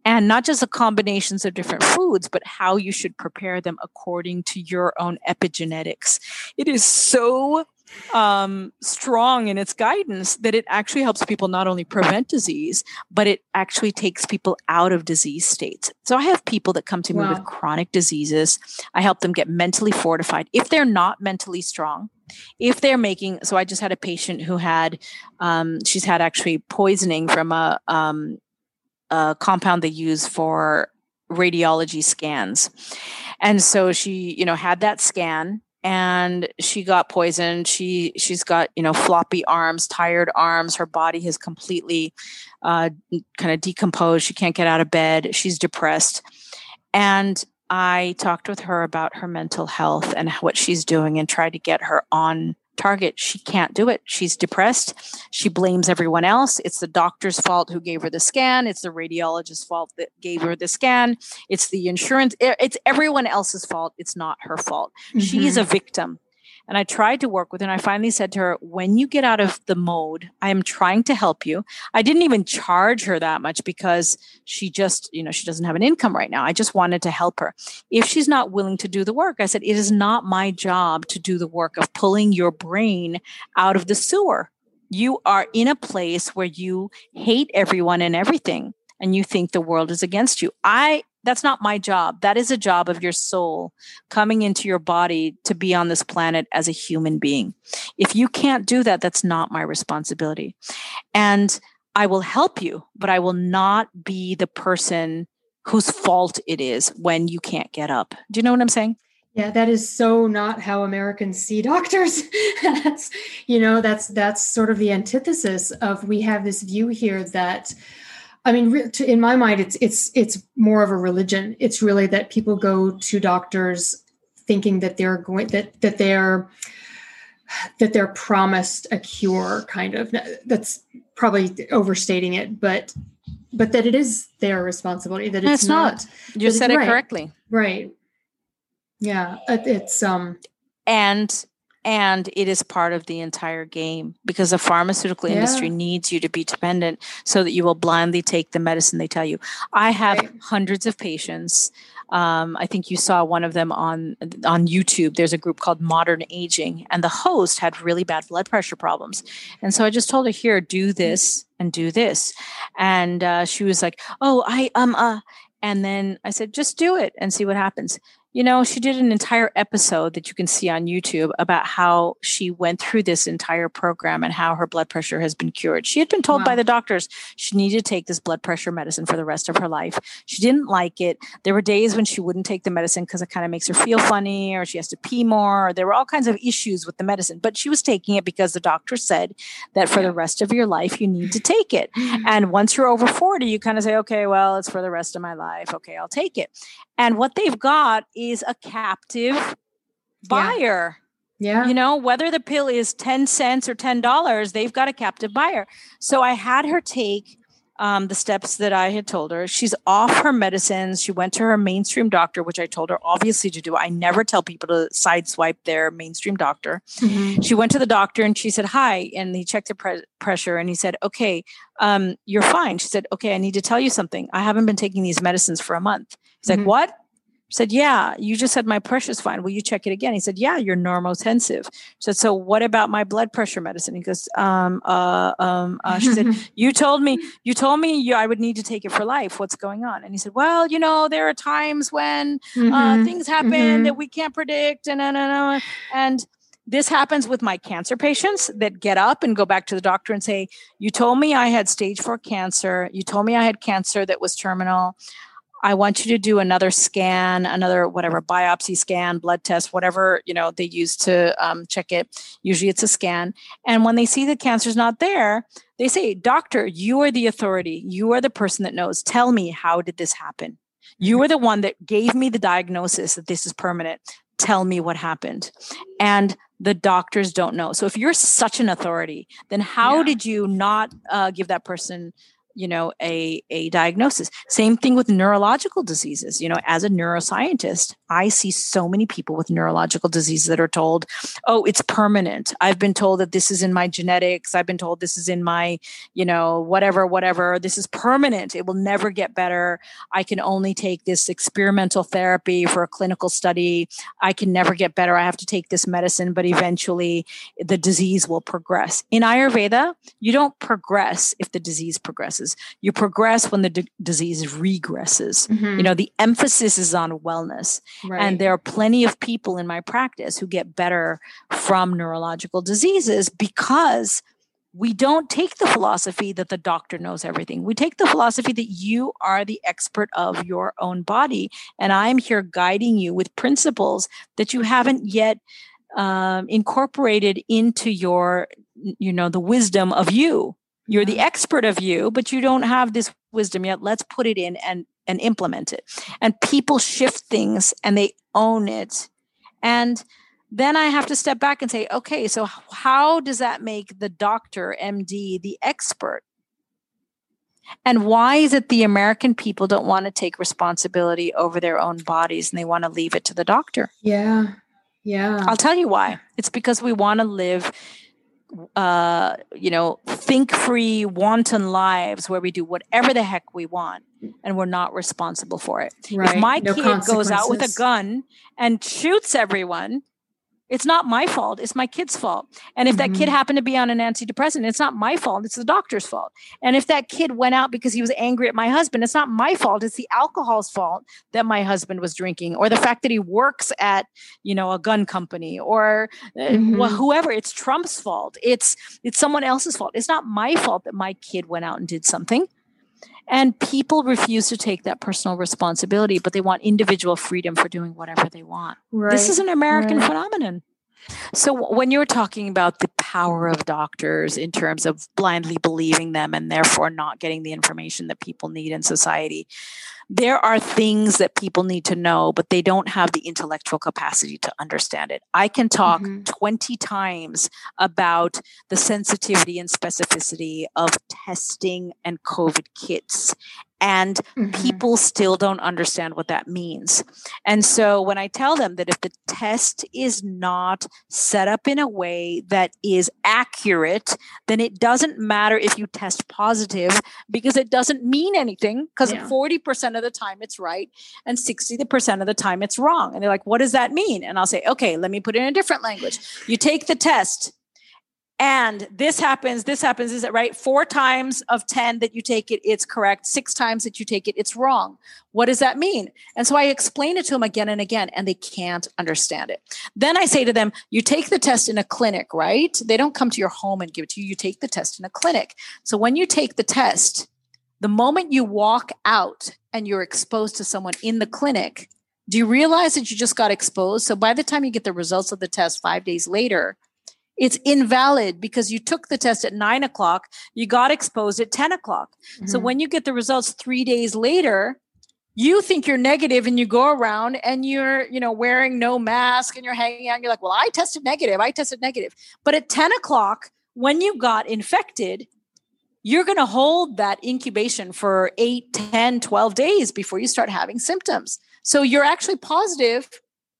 and not just the combinations of different foods, but how you should prepare them according to your own epigenetics. It is so um, strong in its guidance that it actually helps people not only prevent disease, but it actually takes people out of disease states. So I have people that come to me wow. with chronic diseases. I help them get mentally fortified. If they're not mentally strong, if they're making, so I just had a patient who had, um, she's had actually poisoning from a, um, a compound they use for radiology scans. And so she, you know, had that scan and she got poisoned. She she's got you know floppy arms tired arms. Her body has completely uh, kind of decomposed. She can't get out of bed. She's depressed. And i talked with her about her mental health and what she's doing and tried to get her on target she can't do it. She's depressed. She blames everyone else. It's the doctor's fault who gave her the scan. It's the radiologist's fault that gave her the scan. It's the insurance it's everyone else's fault. It's not her fault. Mm-hmm. she's a victim and I tried to work with her. And I finally said to her, when you get out of the mode, I am trying to help you. I didn't even charge her that much because she just, you know, she doesn't have an income right now. I just wanted to help her. If she's not willing to do the work, I said, it is not my job to do the work of pulling your brain out of the sewer. You are in a place where you hate everyone and everything and you think the world is against you. I that's not my job. That is a job of your soul coming into your body to be on this planet as a human being. If you can't do that, that's not my responsibility. And I will help you, but I will not be the person whose fault it is when you can't get up. Do you know what I'm saying? Yeah, that is so not how Americans see doctors. that's, you know, that's that's sort of the antithesis of we have this view here that I mean, in my mind, it's it's it's more of a religion. It's really that people go to doctors thinking that they're going that that they're that they're promised a cure. Kind of that's probably overstating it, but but that it is their responsibility. That it's, it's not. not. You said it right, correctly. Right. Yeah, it's um. And and it is part of the entire game because the pharmaceutical yeah. industry needs you to be dependent so that you will blindly take the medicine they tell you i have right. hundreds of patients um, i think you saw one of them on on youtube there's a group called modern aging and the host had really bad blood pressure problems and so i just told her here do this and do this and uh, she was like oh i um uh and then I said, just do it and see what happens. You know, she did an entire episode that you can see on YouTube about how she went through this entire program and how her blood pressure has been cured. She had been told wow. by the doctors she needed to take this blood pressure medicine for the rest of her life. She didn't like it. There were days when she wouldn't take the medicine because it kind of makes her feel funny or she has to pee more. Or there were all kinds of issues with the medicine, but she was taking it because the doctor said that for the rest of your life, you need to take it. And once you're over 40, you kind of say, okay, well, it's for the rest of my life. Okay, I'll take it. And what they've got is a captive buyer. Yeah. yeah. You know, whether the pill is 10 cents or $10, they've got a captive buyer. So I had her take um, the steps that I had told her. She's off her medicines. She went to her mainstream doctor, which I told her obviously to do. I never tell people to sideswipe their mainstream doctor. Mm-hmm. She went to the doctor and she said, Hi. And he checked the pre- pressure and he said, Okay, um, you're fine. She said, Okay, I need to tell you something. I haven't been taking these medicines for a month. He's mm-hmm. like, What? Said, Yeah, you just said my pressure's fine. Will you check it again? He said, Yeah, you're normotensive. She said, So what about my blood pressure medicine? He goes, um, uh, um, uh, she said, You told me, you told me you, I would need to take it for life. What's going on? And he said, Well, you know, there are times when uh, mm-hmm. uh, things happen mm-hmm. that we can't predict. And, and, and, and this happens with my cancer patients that get up and go back to the doctor and say, You told me I had stage four cancer. You told me I had cancer that was terminal. I want you to do another scan, another whatever biopsy scan, blood test, whatever you know they use to um, check it. Usually, it's a scan. And when they see the cancer's not there, they say, "Doctor, you are the authority. You are the person that knows. Tell me how did this happen? You are the one that gave me the diagnosis that this is permanent. Tell me what happened." And the doctors don't know. So if you're such an authority, then how yeah. did you not uh, give that person you know a a diagnosis. Same thing with neurological diseases. You know as a neuroscientist i see so many people with neurological diseases that are told oh it's permanent. I've been told that this is in my genetics. I've been told this is in my you know whatever whatever. This is permanent. It will never get better. I can only take this experimental therapy for a clinical study. I can never get better. I have to take this medicine but eventually the disease will progress. In ayurveda you don't progress if the disease progresses you progress when the d- disease regresses mm-hmm. you know the emphasis is on wellness right. and there are plenty of people in my practice who get better from neurological diseases because we don't take the philosophy that the doctor knows everything. We take the philosophy that you are the expert of your own body. And I'm here guiding you with principles that you haven't yet um, incorporated into your, you know, the wisdom of you you're the mm-hmm. expert of you but you don't have this wisdom yet. Let's put it in and and implement it. And people shift things and they own it. And then i have to step back and say okay so how does that make the doctor md the expert? And why is it the american people don't want to take responsibility over their own bodies and they want to leave it to the doctor? Yeah. Yeah. I'll tell you why. It's because we want to live uh, you know, think free, wanton lives where we do whatever the heck we want and we're not responsible for it. Right. If my no kid goes out with a gun and shoots everyone, it's not my fault. It's my kid's fault. And if mm-hmm. that kid mm-hmm. happened to be on an antidepressant, it's not my fault. It's the doctor's fault. And if that kid went out because he was angry at my husband, it's not my fault. It's the alcohol's fault that my husband was drinking or the fact that he works at, you know, a gun company or uh, mm-hmm. whoever. It's Trump's fault. It's it's someone else's fault. It's not my fault that my kid went out and did something. And people refuse to take that personal responsibility, but they want individual freedom for doing whatever they want. Right. This is an American right. phenomenon. So, when you're talking about the power of doctors in terms of blindly believing them and therefore not getting the information that people need in society, there are things that people need to know, but they don't have the intellectual capacity to understand it. I can talk mm-hmm. 20 times about the sensitivity and specificity of testing and COVID kits and mm-hmm. people still don't understand what that means. And so when I tell them that if the test is not set up in a way that is accurate, then it doesn't matter if you test positive because it doesn't mean anything because yeah. 40% of the time it's right and 60% of the time it's wrong. And they're like, what does that mean? And I'll say, okay, let me put it in a different language. You take the test and this happens this happens is it right? Four times of 10 that you take it it's correct. Six times that you take it it's wrong. What does that mean? And so i explain it to them again and again and they can't understand it. Then i say to them you take the test in a clinic right? They don't come to your home and give it to you. You take the test in a clinic. So when you take the test the moment you walk out and you're exposed to someone in the clinic do you realize that you just got exposed? So by the time you get the results of the test five days later it's invalid because you took the test at nine o'clock, you got exposed at 10 o'clock. Mm-hmm. So when you get the results three days later, you think you're negative and you go around and you're, you know, wearing no mask and you're hanging out. You're like, well, I tested negative. I tested negative. But at 10 o'clock, when you got infected, you're going to hold that incubation for 8, 10, 12 days before you start having symptoms. So you're actually positive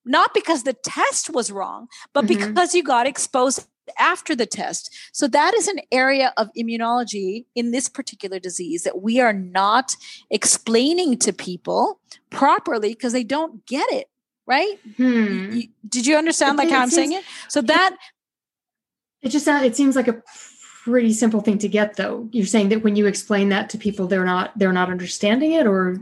not because the test was wrong, but mm-hmm. because you got exposed after the test. So that is an area of immunology in this particular disease that we are not explaining to people properly because they don't get it. Right? Hmm. You, did you understand like how I'm saying it? So that it just it seems like a pretty simple thing to get though. You're saying that when you explain that to people they're not they're not understanding it or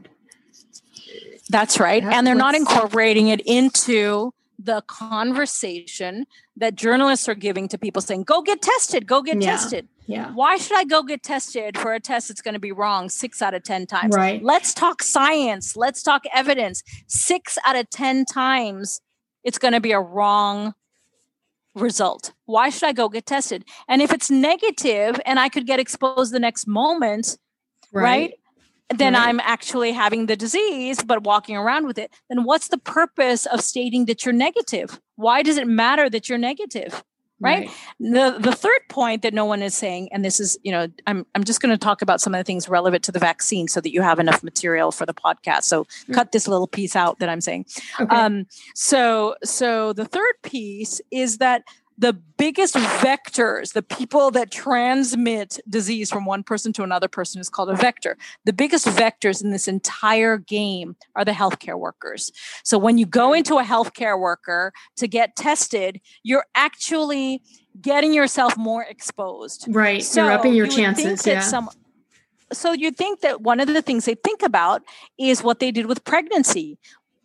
that's right. and they're not incorporating it into the conversation that journalists are giving to people saying, go get tested, go get Yeah. tested. Yeah. Why should I go get tested for a test that's going to be wrong six out of 10 times? Right. Let's talk science. Let's talk evidence. Six out of 10 times, it's going to be a wrong result. Why should I go get tested? And if it's negative and I could get exposed the next moment, right? Then Right. I'm actually having the disease, but walking around with it. Then what's the purpose of stating that you're negative? Why does it matter that you're negative? right? the the third point that no one is saying and this is you know i'm i'm just going to talk about some of the things relevant to the vaccine so that you have enough material for the podcast so Mm. cut this little piece out that i'm saying Okay. um so so the third piece is that the biggest vectors the people that transmit disease from one person to another person is called a vector the biggest vectors in this entire game are the healthcare workers so when you go into a healthcare worker to get tested you're actually getting yourself more exposed right. So you're upping your you chances. Yeah. some- so you think that one of the things they think about is what they did with pregnancy.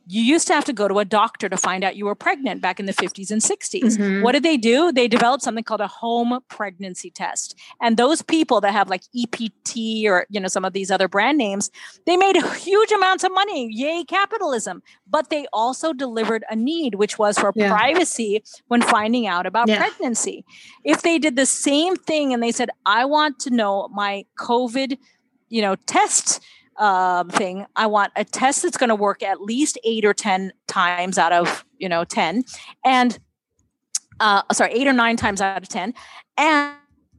You used to have to go to a doctor to find out you were pregnant back in the 50s and 60s. Mhm. What did they do? They developed something called a home pregnancy test. And those people that have like EPT or you know some of these other brand names, they made huge amounts of money. Yay capitalism. But they also delivered a need which was for Yeah. privacy when finding out about Yeah. pregnancy. If they did the same thing and they said I want to know my COVID, you know, test um, thing. I want a test that's going to work at least eight or 10 times out of, you know, 10. And, uh, sorry, eight or nine times out of 10. And,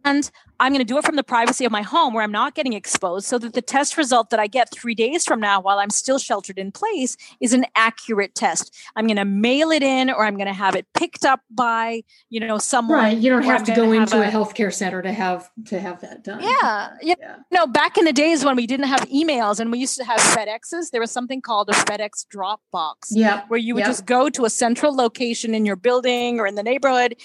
and I'm going to do it from the privacy of my home where I'm not getting exposed so that the test result that I get three days from now while I'm still sheltered in place is an accurate test. I'm going to mail it in or I'm going to have it picked up by, you know, someone. Right. You don't have I'm to go into a, a- healthcare center to have to have that done. Yeah. Yeah. Yeah. No, back in the days when we didn't have emails and we used to have FedExes, there was something called a FedEx drop box Yeah. where you would Yep. just go to a central location in your building or in the neighborhood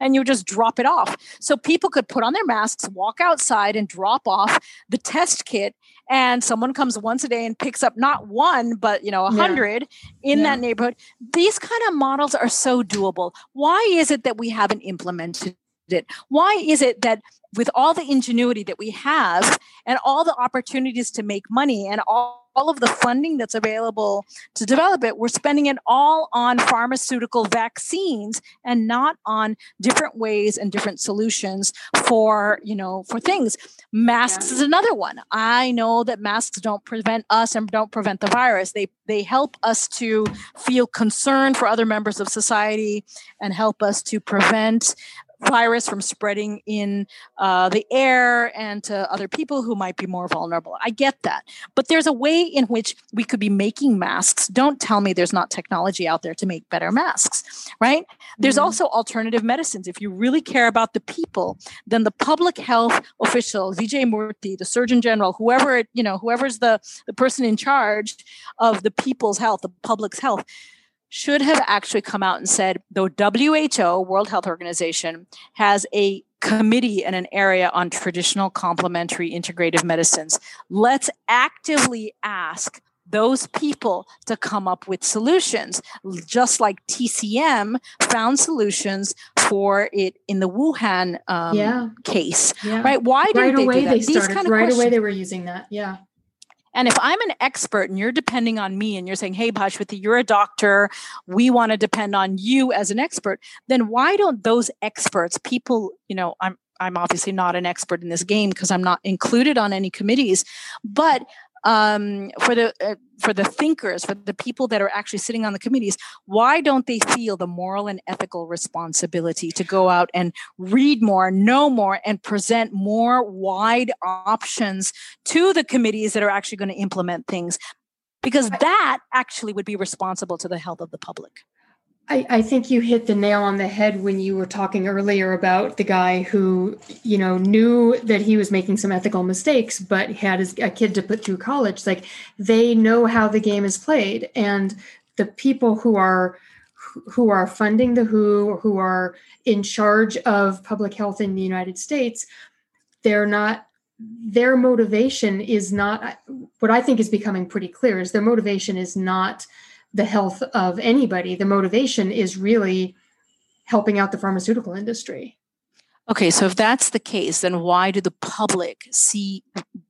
and you just drop it off. So people could put on their masks, walk outside and drop off the test kit and someone comes once a day and picks up not one but you know a Yeah. hundred in Yeah. that neighborhood. These kind of models are so doable. Why is it that we haven't implemented it? Why is it that with all the ingenuity that we have and all the opportunities to make money and all, all of the funding that's available to develop it, we're spending it all on pharmaceutical vaccines and not on different ways and different solutions for, you know, for things. Masks Yeah. is another one. I know that masks don't prevent us and don't prevent the virus. They they help us to feel concern for other members of society and help us to prevent virus from spreading in uh, the air and to other people who might be more vulnerable. I get that. But there's a way in which we could be making masks. Don't tell me there's not technology out there to make better masks, right? There's Mhm. also alternative medicines. If you really care about the people, then the public health official, Vijay Murthy, the Surgeon General, whoever, it- you know, whoever's the, the person in charge of the people's health, the public's health, should have actually come out and said the WHO, World Health Organization, has a committee in an area on traditional complementary integrative medicines. Let's actively ask those people to come up with solutions, just like TCM found solutions for it in the Wuhan um, yeah. case. Yeah. Right? Why didn't Right they away do that? they These started. kind of right away they were using that. Yeah. And if I'm an expert and you're depending on me and you're saying, hey, Bhaswati, you're a doctor, we want to depend on you as an expert, then why don't those experts, people, you know, I'm I'm obviously not an expert in this game because I'm not included on any committees, but um, for the uh, for the thinkers, for the people that are actually sitting on the committees, why don't they feel the moral and ethical responsibility to go out and read more, know more, and present more wide options to the committees that are actually going to implement things? Because that actually would be responsible to the health of the public. I, I think you hit the nail on the head when you were talking earlier about the guy who, you know, knew that he was making some ethical mistakes, but had his, a kid to put through college. Like they know how the game is played, and the people who are who are funding the WHO, who are in charge of public health in the United States, they're not. Their motivation is not what I think is becoming pretty clear. Is their motivation is not the health of anybody. The motivation is really helping out the pharmaceutical industry. Okay, so if that's the case, then why do the public see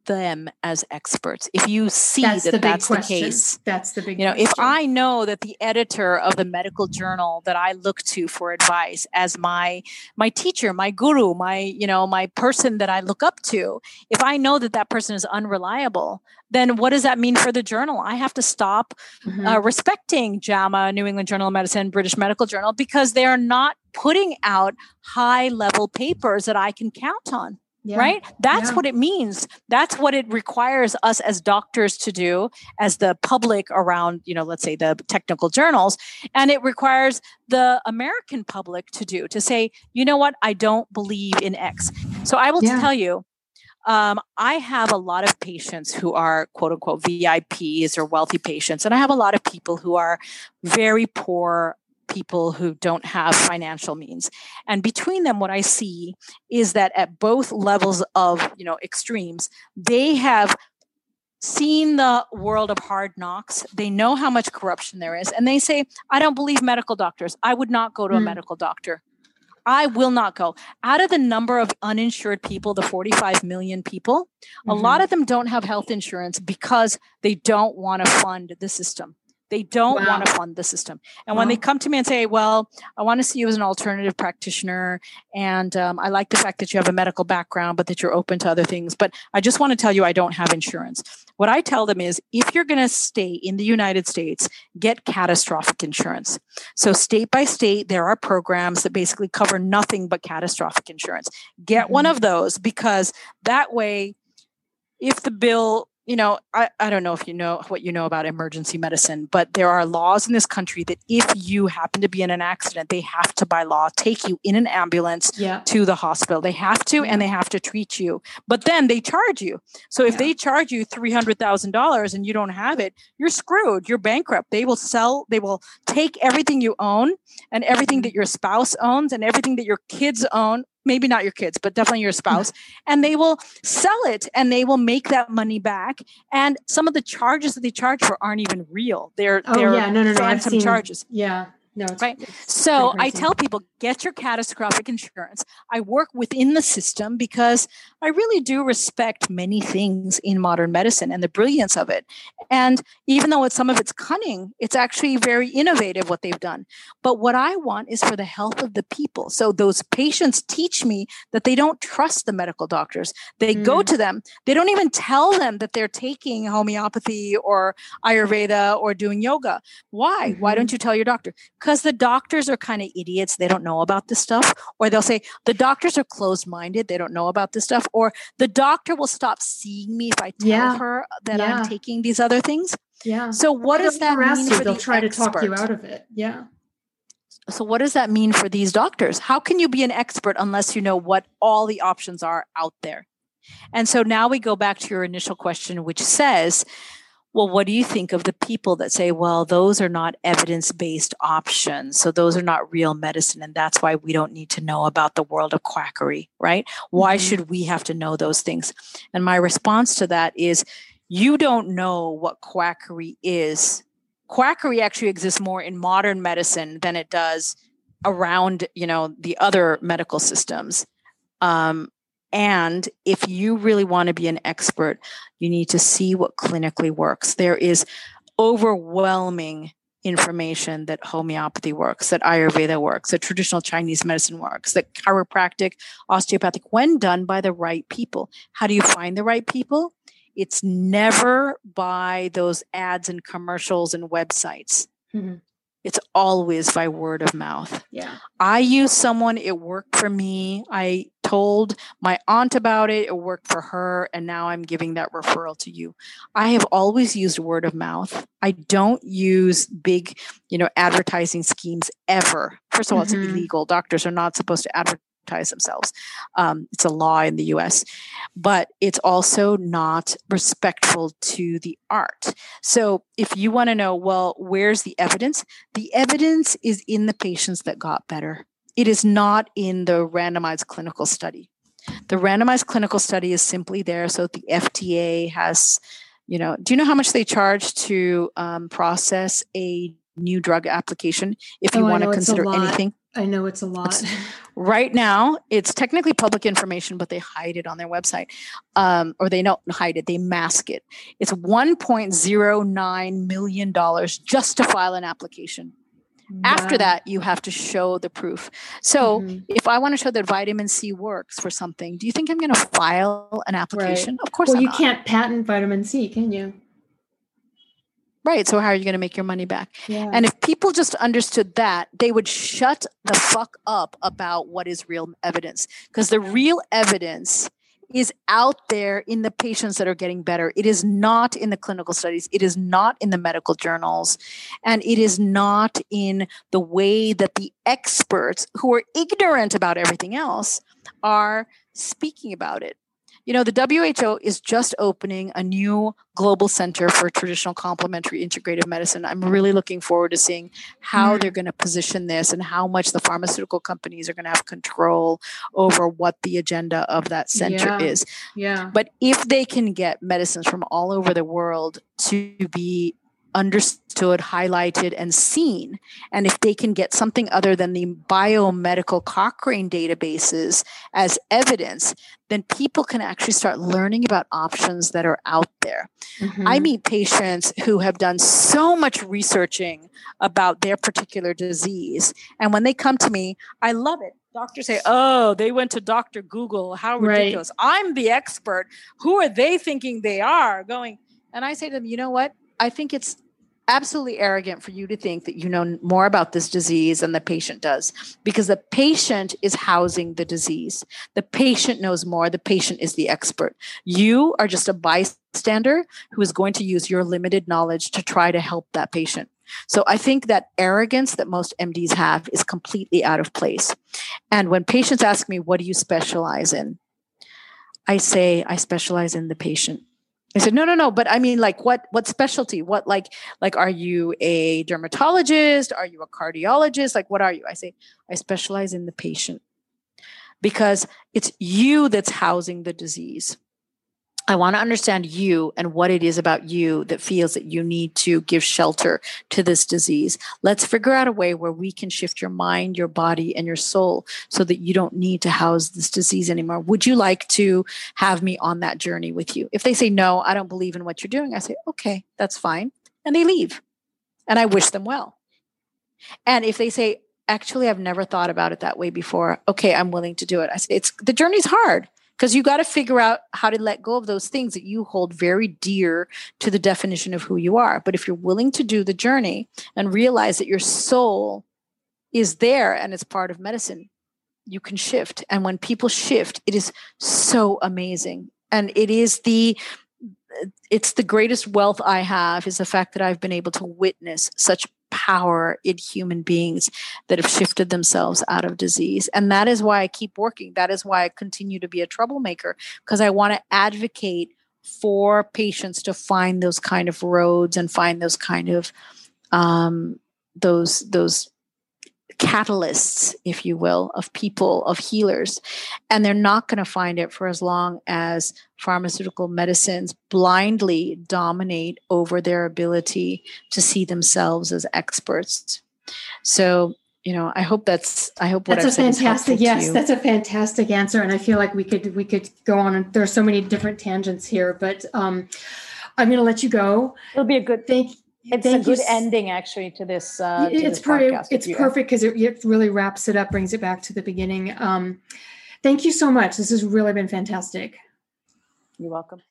them as experts? If you see that's that the that's question. the case, that's the big. You know, question. if I know that the editor of the medical journal that I look to for advice as my my teacher, my guru, my you know my person that I look up to, if I know that that person is unreliable, then what does that mean for the journal? I have to stop mm-hmm. uh, respecting JAMA, New England Journal of Medicine, British Medical Journal, because they are not putting out high level papers that I can count on. Yeah. Right? That's yeah. what it means. That's what it requires us as doctors to do, as the public around, you know, let's say the technical journals. And it requires the American public to do, to say, you know what, I don't believe in X. So I will yeah. tell you, um, I have a lot of patients who are quote unquote VIPs or wealthy patients, and I have a lot of people who are very poor people who don't have financial means and between them what i see is that at both levels of you know extremes they have seen the world of hard knocks they know how much corruption there is and they say i don't believe medical doctors i would not go to mm. a hmm. medical doctor I will not go. Out of the number of uninsured people, the 45 million people, mm-hmm. a lot of them don't have health insurance because they don't want to fund the system. They don't wow. want to fund the system. And wow. when they come to me and say, Well, I want to see you as an alternative practitioner, and um, I like the fact that you have a medical background, but that you're open to other things, but I just want to tell you I don't have insurance. What I tell them is if you're going to stay in the United States, get catastrophic insurance. So, state by state, there are programs that basically cover nothing but catastrophic insurance. Get mm-hmm. one of those because that way, if the bill you know, I, I don't know if you know what you know about emergency medicine, but there are laws in this country that if you happen to be in an accident, they have to, by law, take you in an ambulance yeah. to the hospital. They have to, yeah. and they have to treat you. But then they charge you. So if yeah. they charge you $300,000 and you don't have it, you're screwed. You're bankrupt. They will sell, they will take everything you own and everything that mm-hmm. your spouse owns and everything that your kids own maybe not your kids, but definitely your spouse, and they will sell it and they will make that money back. And some of the charges that they charge for aren't even real. They're oh, they're yeah, no, no, no. phantom seen, charges. Yeah. No, it's, right. It's so I tell people get your catastrophic insurance. I work within the system because I really do respect many things in modern medicine and the brilliance of it. And even though it's some of it's cunning, it's actually very innovative what they've done. But what I want is for the health of the people. So those patients teach me that they don't trust the medical doctors. They mm. go to them. They don't even tell them that they're taking homeopathy or Ayurveda or doing yoga. Why? Mm-hmm. Why don't you tell your doctor? because the doctors are kind of idiots. They don't know about this stuff. Or they'll say, the doctors are closed minded. They don't know about this stuff. Or the doctor will stop seeing me if I tell yeah. her that yeah. I'm taking these other things. Yeah. So what does that mean you, for they'll the try expert? to talk you out of it. Yeah. So what does that mean for these doctors? How can you be an expert unless you know what all the options are out there? And so now we go back to your initial question, which says, well, what do you think of the people that say, well, those are not evidence based options. So those are not real medicine. And that's why we don't need to know about the world of quackery, right? Why mm-hmm. should we have to know those things? And my response to that is, you don't know what quackery is. Quackery actually exists more in modern medicine than it does around, you know, the other medical systems. Um, and if you really want to be an expert, you need to see what clinically works. There is overwhelming information that homeopathy works, that Ayurveda works, that traditional Chinese medicine works, that chiropractic, osteopathic, when done by the right people. How do you find the right people? It's never by those ads and commercials and websites. Mm-hmm. It's always by word of mouth. Yeah. I use someone, it worked for me. I told my aunt about it, it worked for her, and now I'm giving that referral to you. I have always used word of mouth. I don't use big, you know, advertising schemes ever. First of all, mm-hmm. it's illegal. Doctors are not supposed to advertise themselves. Um, it's a law in the US, but it's also not respectful to the art. So if you want to know, well, where's the evidence? The evidence is in the patients that got better. It is not in the randomized clinical study. The randomized clinical study is simply there so the FDA has you know do you know how much they charge to um, process a new drug application if you oh, want to consider anything i know it's a lot right now it's technically public information but they hide it on their website um, or they don't hide it they mask it it's 1.09 million dollars just to file an application after that, you have to show the proof. So, mm-hmm. if I want to show that vitamin C works for something, do you think I'm going to file an application? Right. Of course. Not. Well, I'm you not. can't patent vitamin C, can you? Right. So, how are you going to make your money back? Yeah. And if people just understood that, they would shut the fuck up about what is real evidence. Because the real evidence is out there in the patients that are getting better. It is not in the clinical studies. It is not in the medical journals. And it is not in the way that the experts who are ignorant about everything else are speaking about it. You know, the WHO is just opening a new global center for traditional complementary integrative medicine. I'm really looking forward to seeing how mm. they're going to position this and how much the pharmaceutical companies are going to have control over what the agenda of that center yeah. is. Yeah. But if they can get medicines from all over the world to be understood, highlighted, and seen. And if they can get something other than the biomedical Cochrane databases as evidence, then people can actually start learning about options that are out there. Mm-hmm. I meet patients who have done so much researching about their particular disease. And when they come to me, I love it doctors say, "Oh, they went to Dr. Google. How ridiculous! Right. I'm the expert. Who are they thinking they are?" Going, and I say to them, "You know what? I think it's absolutely arrogant for you to think that you know more about this disease than the patient does because the patient is housing the disease. The patient knows more. The patient is the expert. You are just a bystander who is going to use your limited knowledge to try to help that patient. So I think that arrogance that most MDs have is completely out of place. And when patients ask me, what do you specialize in? I say, I specialize in the patient. I said, no, no, no. But I mean, like, what, what specialty? What, like, like, are you a dermatologist? Are you a cardiologist? Like, what are you? I say, I specialize in the patient because it's you that's housing the disease. I want to understand you and what it is about you that feels that you need to give shelter to this disease. Let's figure out a way where we can shift your mind, your body, and your soul so that you don't need to house this disease anymore. Would you like to have me on that journey with you? If they say, no, I don't believe in what you're doing, I say, okay, that's fine. And they leave. And I wish them well. And if they say, actually, I've never thought about it that way before, okay, I'm willing to do it. I say, it's the journey's hard because you got to figure out how to let go of those things that you hold very dear to the definition of who you are. But if you're willing to do the journey and realize that your soul is there and it's part of medicine, you can shift. And when people shift, it is so amazing. And it is the it's the greatest wealth I have is the fact that I've been able to witness such power in human beings that have shifted themselves out of disease. And that is why I keep working. That is why I continue to be a troublemaker because I want to advocate for patients to find those kind of roads and find those kind of um, those those catalysts, if you will, of people, of healers. And they're not going to find it for as long as pharmaceutical medicines blindly dominate over their ability to see themselves as experts. So, you know, I hope that's I hope what that's I've a fantastic yes, that's a fantastic answer, and I feel like we could we could go on. And there's so many different tangents here, but um, I'm going to let you go. It'll be a good thank it's Thank a good ending actually to this. Uh, to it's pretty. It's perfect because it, it, really wraps it up, brings it back to the beginning. Um, thank you so much. This has really been fantastic. You're welcome.